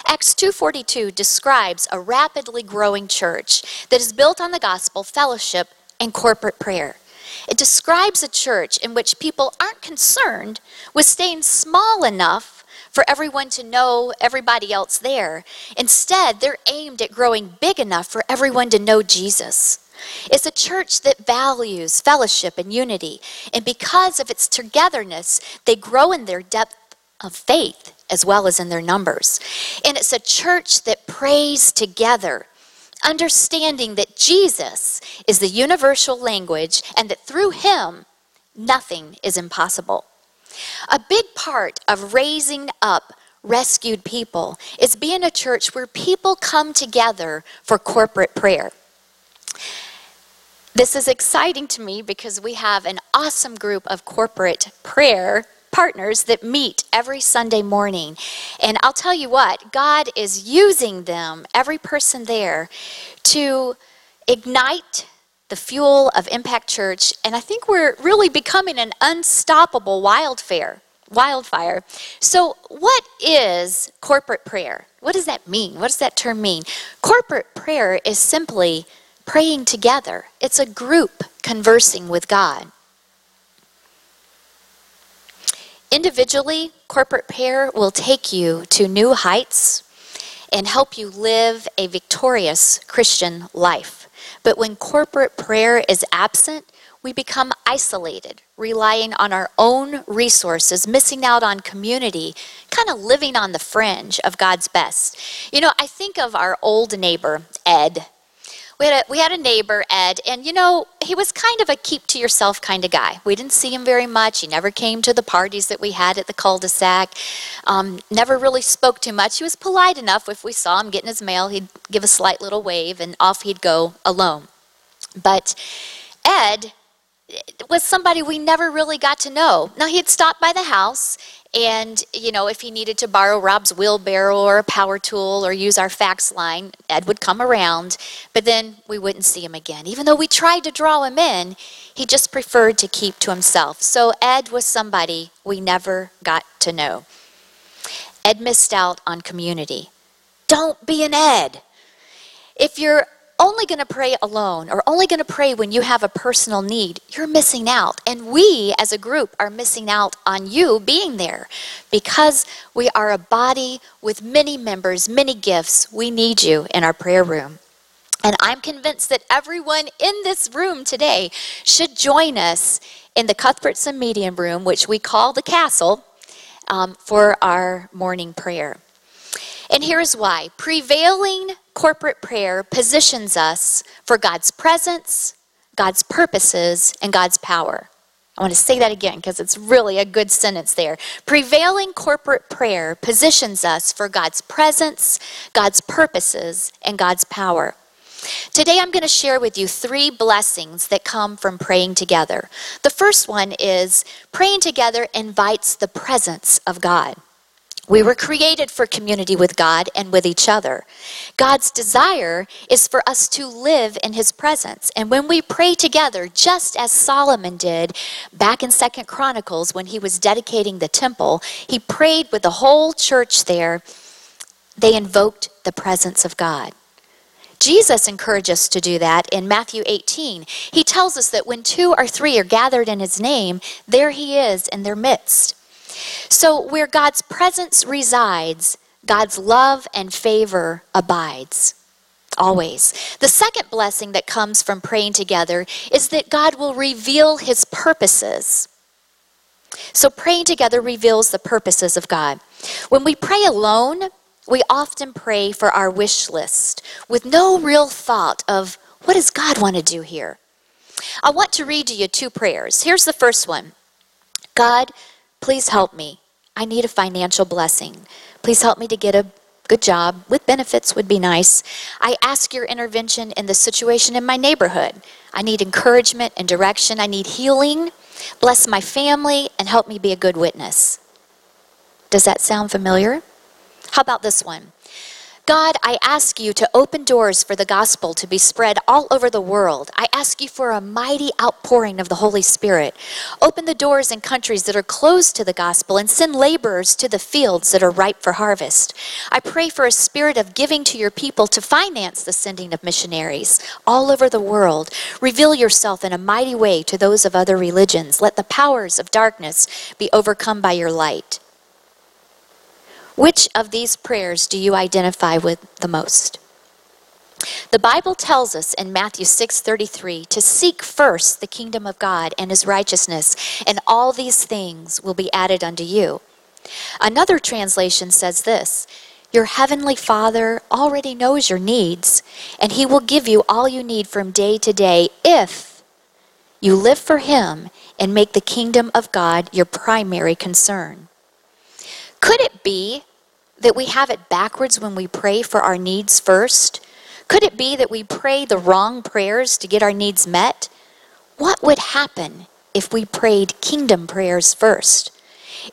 Acts 2:42 describes a rapidly growing church that is built on the gospel, fellowship, and corporate prayer. It describes a church in which people aren't concerned with staying small enough for everyone to know everybody else there. Instead, they're aimed at growing big enough for everyone to know Jesus. It's a church that values fellowship and unity, and because of its togetherness, they grow in their depth of faith as well as in their numbers. And it's a church that prays together, understanding that Jesus is the universal language and that through him, nothing is impossible. A big part of raising up rescued people is being a church where people come together for corporate prayer. This is exciting to me because we have an awesome group of corporate prayer partners that meet every Sunday morning. And I'll tell you what, God is using them, every person there, to ignite the fuel of Impact Church. And I think we're really becoming an unstoppable wildfire. Wildfire. So, what is corporate prayer? What does that mean? What does that term mean? Corporate prayer is simply praying together, it's a group conversing with God. Individually, corporate prayer will take you to new heights and help you live a victorious Christian life. But when corporate prayer is absent, we become isolated, relying on our own resources, missing out on community, kind of living on the fringe of God's best. You know, I think of our old neighbor, Ed we had a, we had a neighbor, Ed, and you know, he was kind of a keep to yourself kind of guy. We didn't see him very much. He never came to the parties that we had at the cul de sac, um, never really spoke too much. He was polite enough. If we saw him getting his mail, he'd give a slight little wave and off he'd go alone. But Ed was somebody we never really got to know. Now, he'd stop by the house and, you know, if he needed to borrow Rob's wheelbarrow or a power tool or use our fax line, Ed would come around, but then we wouldn't see him again. Even though we tried to draw him in, he just preferred to keep to himself. So Ed was somebody we never got to know. Ed missed out on community. Don't be an Ed. If you're only going to pray alone or only going to pray when you have a personal need, you're missing out. And we as a group are missing out on you being there because we are a body with many members, many gifts. We need you in our prayer room. And I'm convinced that everyone in this room today should join us in the Cuthbertson Medium Room, which we call the Castle, um, for our morning prayer. And here's why prevailing corporate prayer positions us for God's presence, God's purposes, and God's power. I want to say that again because it's really a good sentence there. Prevailing corporate prayer positions us for God's presence, God's purposes, and God's power. Today I'm going to share with you three blessings that come from praying together. The first one is praying together invites the presence of God. We were created for community with God and with each other. God's desire is for us to live in his presence. And when we pray together, just as Solomon did back in Second Chronicles when he was dedicating the temple, he prayed with the whole church there. They invoked the presence of God. Jesus encourages us to do that in Matthew 18. He tells us that when two or three are gathered in his name, there he is in their midst. So, where God's presence resides, God's love and favor abides. Always. The second blessing that comes from praying together is that God will reveal his purposes. So, praying together reveals the purposes of God. When we pray alone, we often pray for our wish list with no real thought of what does God want to do here? I want to read to you two prayers. Here's the first one God, Please help me. I need a financial blessing. Please help me to get a good job with benefits would be nice. I ask your intervention in the situation in my neighborhood. I need encouragement and direction. I need healing. Bless my family and help me be a good witness. Does that sound familiar? How about this one? God, I ask you to open doors for the gospel to be spread all over the world. I ask you for a mighty outpouring of the Holy Spirit. Open the doors in countries that are closed to the gospel and send laborers to the fields that are ripe for harvest. I pray for a spirit of giving to your people to finance the sending of missionaries all over the world. Reveal yourself in a mighty way to those of other religions. Let the powers of darkness be overcome by your light. Which of these prayers do you identify with the most? The Bible tells us in Matthew 6:33 to seek first the kingdom of God and his righteousness, and all these things will be added unto you. Another translation says this, your heavenly Father already knows your needs, and he will give you all you need from day to day if you live for Him and make the kingdom of God your primary concern. Could it be that we have it backwards when we pray for our needs first? Could it be that we pray the wrong prayers to get our needs met? What would happen if we prayed kingdom prayers first?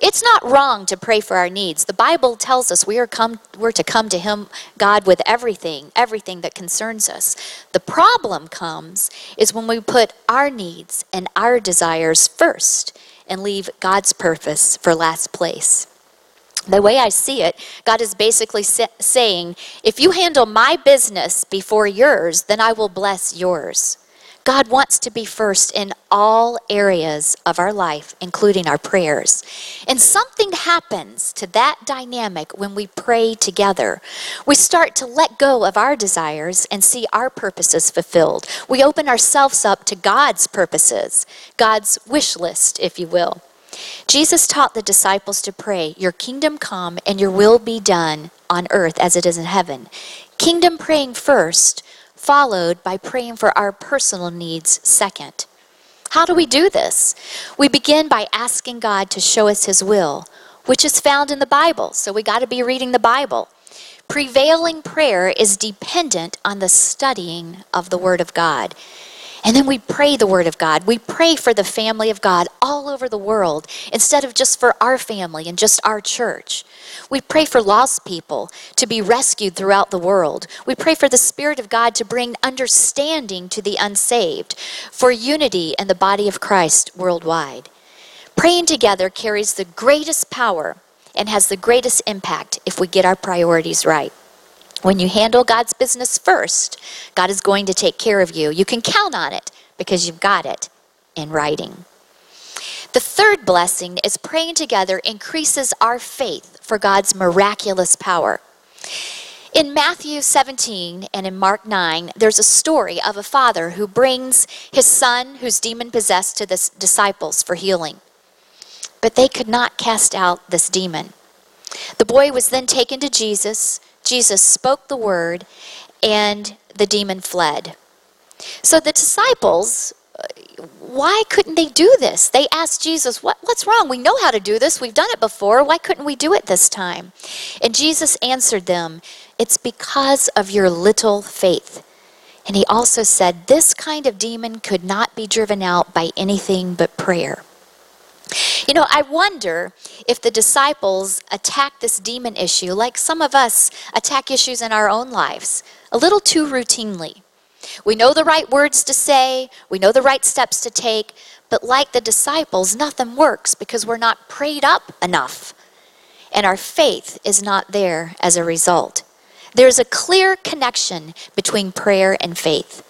It's not wrong to pray for our needs. The Bible tells us we are come we're to come to him God with everything, everything that concerns us. The problem comes is when we put our needs and our desires first and leave God's purpose for last place. The way I see it, God is basically saying, if you handle my business before yours, then I will bless yours. God wants to be first in all areas of our life, including our prayers. And something happens to that dynamic when we pray together. We start to let go of our desires and see our purposes fulfilled. We open ourselves up to God's purposes, God's wish list, if you will. Jesus taught the disciples to pray, Your kingdom come and your will be done on earth as it is in heaven. Kingdom praying first followed by praying for our personal needs second. How do we do this? We begin by asking God to show us His will, which is found in the Bible. So we got to be reading the Bible. Prevailing prayer is dependent on the studying of the Word of God. And then we pray the Word of God. We pray for the family of God all over the world instead of just for our family and just our church. We pray for lost people to be rescued throughout the world. We pray for the Spirit of God to bring understanding to the unsaved, for unity in the body of Christ worldwide. Praying together carries the greatest power and has the greatest impact if we get our priorities right. When you handle God's business first, God is going to take care of you. You can count on it because you've got it in writing. The third blessing is praying together increases our faith for God's miraculous power. In Matthew 17 and in Mark 9, there's a story of a father who brings his son, who's demon possessed, to the disciples for healing. But they could not cast out this demon. The boy was then taken to Jesus, Jesus spoke the word, and the demon fled. So the disciples, uh, why couldn't they do this? They asked Jesus, what, What's wrong? We know how to do this. We've done it before. Why couldn't we do it this time? And Jesus answered them, It's because of your little faith. And he also said, This kind of demon could not be driven out by anything but prayer. You know, I wonder if the disciples attacked this demon issue like some of us attack issues in our own lives, a little too routinely. We know the right words to say, we know the right steps to take, but like the disciples, nothing works because we're not prayed up enough. And our faith is not there as a result. There's a clear connection between prayer and faith.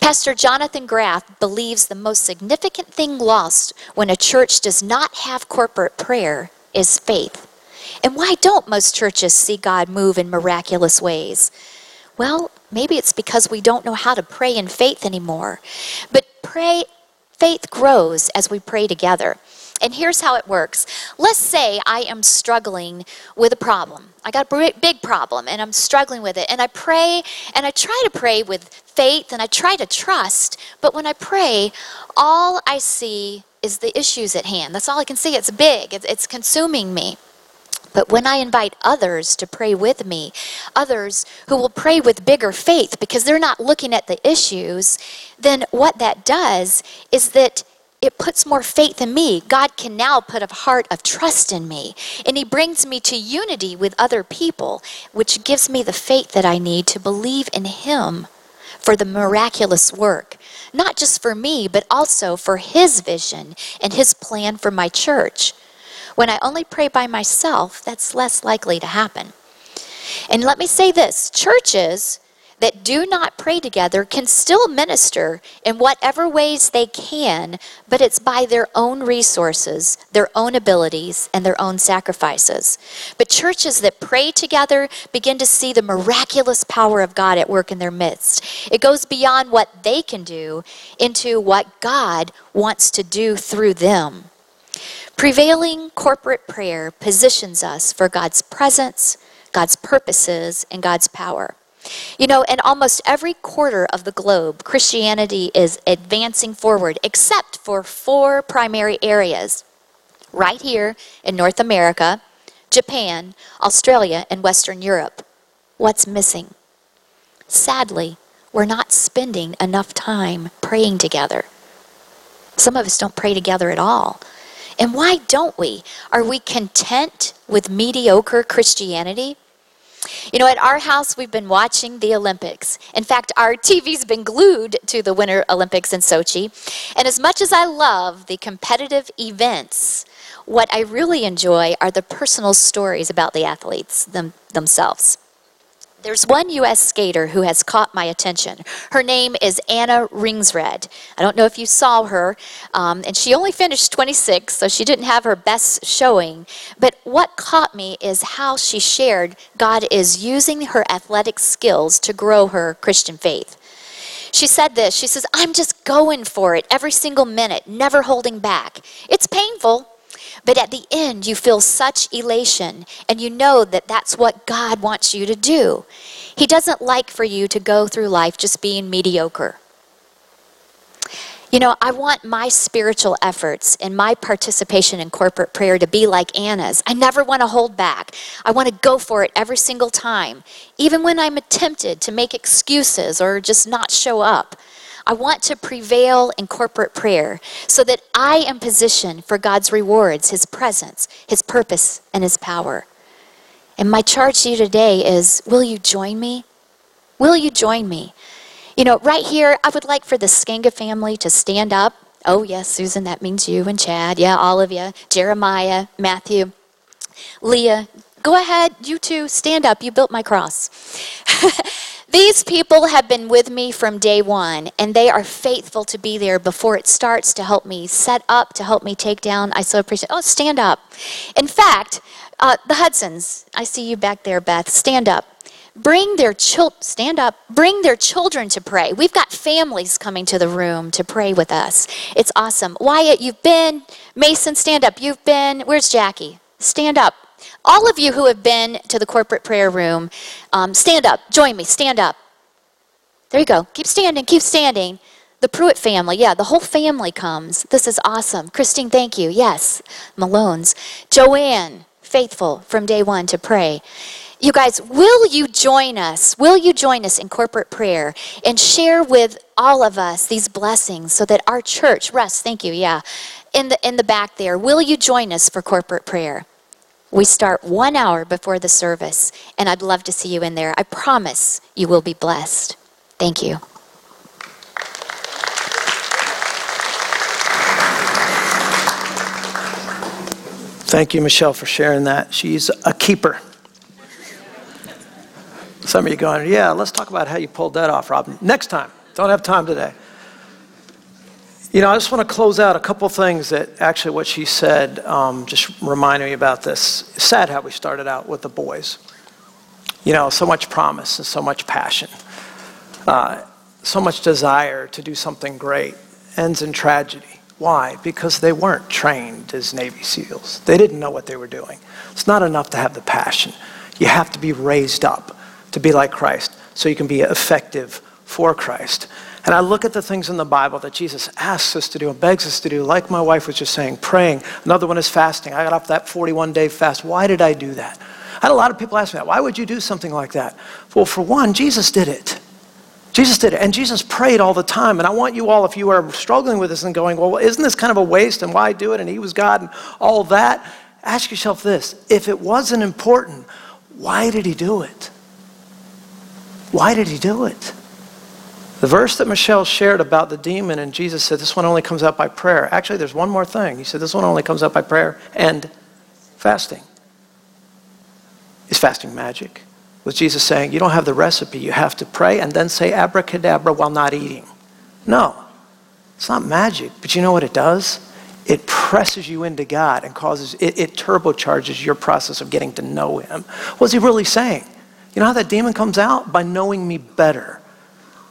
Pastor Jonathan Graf believes the most significant thing lost when a church does not have corporate prayer is faith. And why don't most churches see God move in miraculous ways? Well, maybe it's because we don't know how to pray in faith anymore. But pray faith grows as we pray together. And here's how it works. Let's say I am struggling with a problem. I got a big problem and I'm struggling with it. And I pray and I try to pray with faith and I try to trust. But when I pray, all I see is the issues at hand. That's all I can see. It's big, it's, consuming me. But when I invite others to pray with me, others who will pray with bigger faith because they're not looking at the issues, then what that does is that it puts more faith in me. God can now put a heart of trust in me. And He brings me to unity with other people, which gives me the faith that I need to believe in Him for the miraculous work. Not just for me, but also for His vision and His plan for my church. When I only pray by myself, that's less likely to happen. And let me say this churches that do not pray together can still minister in whatever ways they can, but it's by their own resources, their own abilities, and their own sacrifices. But churches that pray together begin to see the miraculous power of God at work in their midst. It goes beyond what they can do into what God wants to do through them. Prevailing corporate prayer positions us for God's presence, God's purposes, and God's power. You know, in almost every quarter of the globe, Christianity is advancing forward, except for four primary areas right here in North America, Japan, Australia, and Western Europe. What's missing? Sadly, we're not spending enough time praying together. Some of us don't pray together at all. And why don't we? Are we content with mediocre Christianity? You know, at our house, we've been watching the Olympics. In fact, our TV's been glued to the Winter Olympics in Sochi. And as much as I love the competitive events, what I really enjoy are the personal stories about the athletes them, themselves. There's one U.S. skater who has caught my attention. Her name is Anna Ringsred. I don't know if you saw her, um, and she only finished 26, so she didn't have her best showing. But what caught me is how she shared God is using her athletic skills to grow her Christian faith. She said this She says, I'm just going for it every single minute, never holding back. It's painful, but at the end, you feel such elation, and you know that that's what God wants you to do. He doesn't like for you to go through life just being mediocre. You know, I want my spiritual efforts and my participation in corporate prayer to be like Anna's. I never want to hold back. I want to go for it every single time, even when I'm tempted to make excuses or just not show up. I want to prevail in corporate prayer so that I am positioned for God's rewards, His presence, His purpose, and His power. And my charge to you today is will you join me? Will you join me? You know, right here, I would like for the Skanga family to stand up. Oh, yes, Susan, that means you and Chad. Yeah, all of you. Jeremiah, Matthew, Leah. Go ahead, you two, stand up. You built my cross. These people have been with me from day one, and they are faithful to be there before it starts to help me set up, to help me take down. I so appreciate. Oh, stand up. In fact, uh, the Hudsons. I see you back there, Beth. Stand up. Bring their children. Stand up. Bring their children to pray. We've got families coming to the room to pray with us. It's awesome. Wyatt, you've been. Mason, stand up. You've been. Where's Jackie? Stand up. All of you who have been to the corporate prayer room, um, stand up. Join me. Stand up. There you go. Keep standing. Keep standing. The Pruitt family. Yeah, the whole family comes. This is awesome. Christine, thank you. Yes. Malone's. Joanne, faithful from day one to pray. You guys, will you join us? Will you join us in corporate prayer and share with all of us these blessings so that our church, Russ, thank you, yeah, in the in the back there, will you join us for corporate prayer? We start one hour before the service, and I'd love to see you in there. I promise you will be blessed. Thank you. Thank you, Michelle, for sharing that. She's a keeper. Some of you going, yeah, let's talk about how you pulled that off, Robin. Next time. Don't have time today. You know, I just want to close out a couple things that actually what she said um, just reminded me about this. It's sad how we started out with the boys. You know, so much promise and so much passion, uh, so much desire to do something great ends in tragedy. Why? Because they weren't trained as Navy SEALs. They didn't know what they were doing. It's not enough to have the passion. You have to be raised up to be like Christ so you can be effective for Christ. And I look at the things in the Bible that Jesus asks us to do and begs us to do, like my wife was just saying, praying. Another one is fasting. I got off that 41 day fast. Why did I do that? I had a lot of people ask me that. Why would you do something like that? Well, for one, Jesus did it. Jesus did it. And Jesus prayed all the time. And I want you all, if you are struggling with this and going, well, isn't this kind of a waste and why do it? And he was God and all that. Ask yourself this if it wasn't important, why did he do it? Why did he do it? The verse that Michelle shared about the demon, and Jesus said, This one only comes out by prayer. Actually, there's one more thing. He said, This one only comes out by prayer and fasting. Is fasting magic? Was Jesus saying, You don't have the recipe, you have to pray and then say abracadabra while not eating? No, it's not magic, but you know what it does? It presses you into God and causes, it, it turbocharges your process of getting to know Him. What's He really saying? You know how that demon comes out? By knowing me better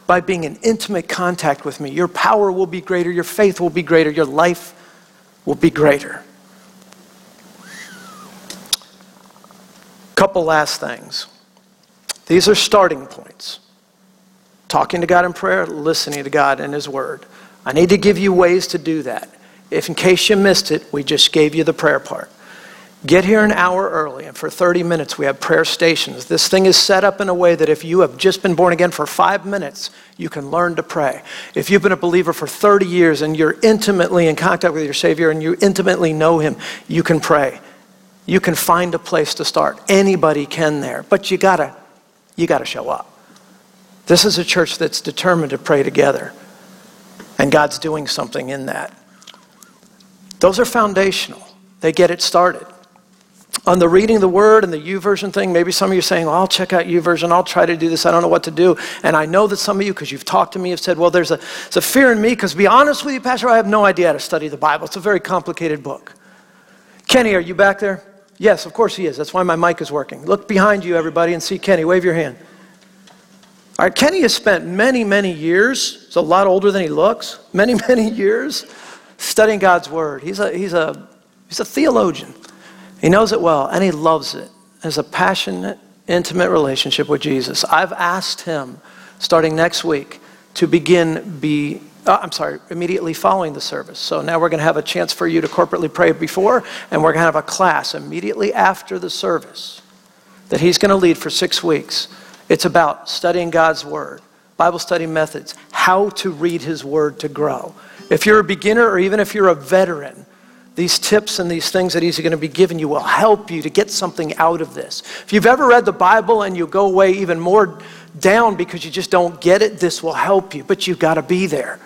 by being in intimate contact with me. Your power will be greater, your faith will be greater, your life will be greater. Couple last things. These are starting points. Talking to God in prayer, listening to God in His Word. I need to give you ways to do that. If in case you missed it, we just gave you the prayer part. Get here an hour early, and for 30 minutes, we have prayer stations. This thing is set up in a way that if you have just been born again for five minutes, you can learn to pray. If you've been a believer for 30 years and you're intimately in contact with your Savior and you intimately know Him, you can pray. You can find a place to start. Anybody can there, but you gotta, you gotta show up. This is a church that's determined to pray together, and God's doing something in that. Those are foundational. They get it started on the reading the word and the YouVersion thing, maybe some of you are saying, well, I'll check out YouVersion. I'll try to do this. I don't know what to do. And I know that some of you, because you've talked to me, have said, well, there's a, there's a fear in me, because be honest with you, Pastor, I have no idea how to study the Bible. It's a very complicated book. Kenny, are you back there? Yes, of course he is. That's why my mic is working. Look behind you, everybody, and see Kenny. Wave your hand. All right, Kenny has spent many, many years, he's a lot older than he looks, many, many years studying God's Word. He's a, he's a, he's a theologian. He knows it well and he loves it. Has a passionate, intimate relationship with Jesus. I've asked him, starting next week, to begin be uh, I'm sorry, immediately following the service. So now we're going to have a chance for you to corporately pray before, and we're going to have a class immediately after the service that he's going to lead for six weeks. It's about studying God's Word, Bible study methods, how to read His Word to grow. If you're a beginner or even if you're a veteran, these tips and these things that he's going to be giving you will help you to get something out of this. If you've ever read the Bible and you go away even more down because you just don't get it, this will help you, but you've got to be there.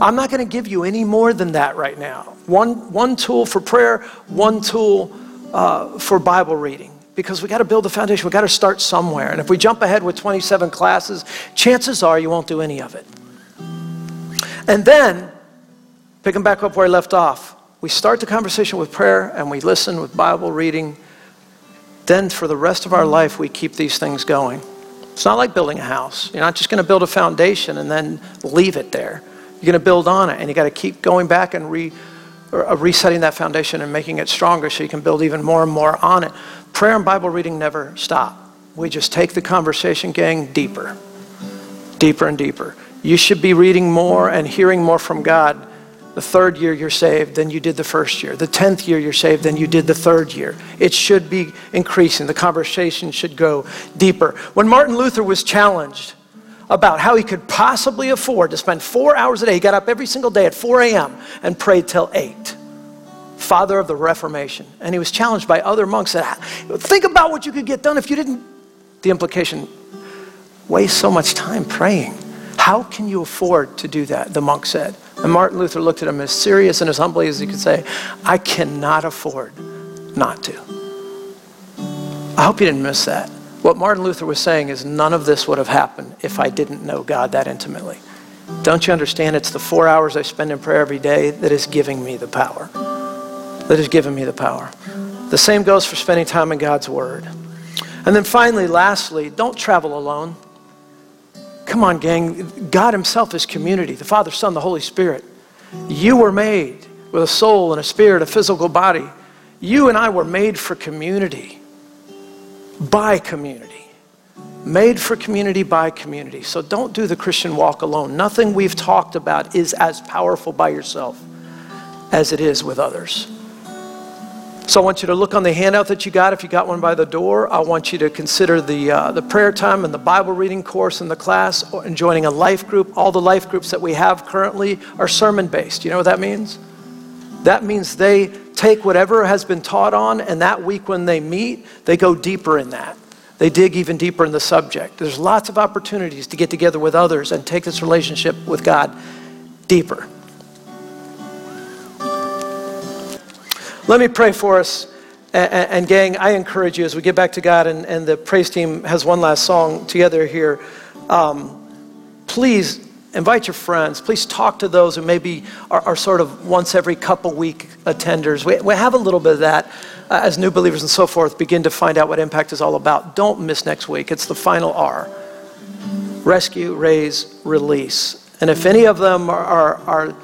I'm not going to give you any more than that right now. One, one tool for prayer, one tool uh, for Bible reading. Because we got to build the foundation. We got to start somewhere. And if we jump ahead with 27 classes, chances are you won't do any of it. And then, picking back up where I left off, we start the conversation with prayer and we listen with Bible reading. Then, for the rest of our life, we keep these things going. It's not like building a house. You're not just going to build a foundation and then leave it there. You're going to build on it, and you got to keep going back and re, uh, resetting that foundation and making it stronger so you can build even more and more on it. Prayer and Bible reading never stop. We just take the conversation, gang, deeper, deeper and deeper. You should be reading more and hearing more from God the third year you're saved than you did the first year. The tenth year you're saved than you did the third year. It should be increasing. The conversation should go deeper. When Martin Luther was challenged about how he could possibly afford to spend four hours a day, he got up every single day at 4 a.m. and prayed till 8. Father of the Reformation. And he was challenged by other monks that think about what you could get done if you didn't. The implication waste so much time praying. How can you afford to do that? The monk said. And Martin Luther looked at him as serious and as humbly as he could say, I cannot afford not to. I hope you didn't miss that. What Martin Luther was saying is none of this would have happened if I didn't know God that intimately. Don't you understand? It's the four hours I spend in prayer every day that is giving me the power. That is giving me the power. The same goes for spending time in God's Word. And then finally, lastly, don't travel alone. Come on, gang. God Himself is community the Father, Son, the Holy Spirit. You were made with a soul and a spirit, a physical body. You and I were made for community, by community. Made for community, by community. So don't do the Christian walk alone. Nothing we've talked about is as powerful by yourself as it is with others. So I want you to look on the handout that you got. If you got one by the door, I want you to consider the, uh, the prayer time and the Bible reading course in the class and joining a life group. All the life groups that we have currently are sermon based. You know what that means? That means they take whatever has been taught on, and that week when they meet, they go deeper in that. They dig even deeper in the subject. There's lots of opportunities to get together with others and take this relationship with God deeper. Let me pray for us. And, gang, I encourage you as we get back to God, and, and the praise team has one last song together here. Um, please invite your friends. Please talk to those who maybe are, are sort of once every couple week attenders. We, we have a little bit of that uh, as new believers and so forth begin to find out what impact is all about. Don't miss next week. It's the final R rescue, raise, release. And if any of them are, are, are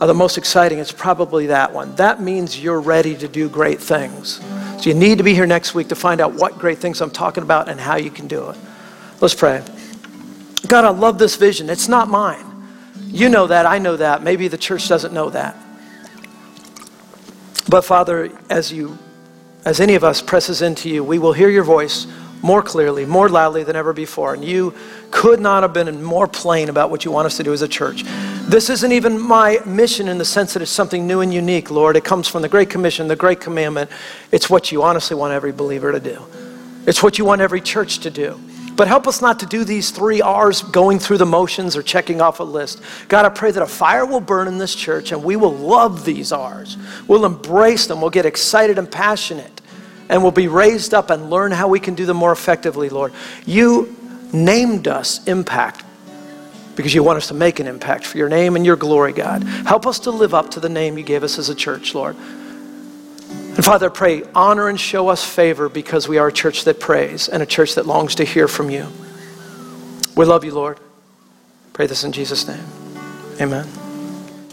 are the most exciting, it's probably that one. That means you're ready to do great things. So you need to be here next week to find out what great things I'm talking about and how you can do it. Let's pray. God, I love this vision. It's not mine. You know that. I know that. Maybe the church doesn't know that. But Father, as you, as any of us presses into you, we will hear your voice more clearly, more loudly than ever before. And you could not have been more plain about what you want us to do as a church. This isn't even my mission in the sense that it's something new and unique, Lord. It comes from the Great Commission, the Great Commandment. It's what you honestly want every believer to do, it's what you want every church to do. But help us not to do these three R's going through the motions or checking off a list. God, I pray that a fire will burn in this church and we will love these R's. We'll embrace them. We'll get excited and passionate and we'll be raised up and learn how we can do them more effectively, Lord. You named us impact because you want us to make an impact for your name and your glory, God. Help us to live up to the name you gave us as a church, Lord. And Father, I pray, honor and show us favor because we are a church that prays and a church that longs to hear from you. We love you, Lord. Pray this in Jesus' name. Amen.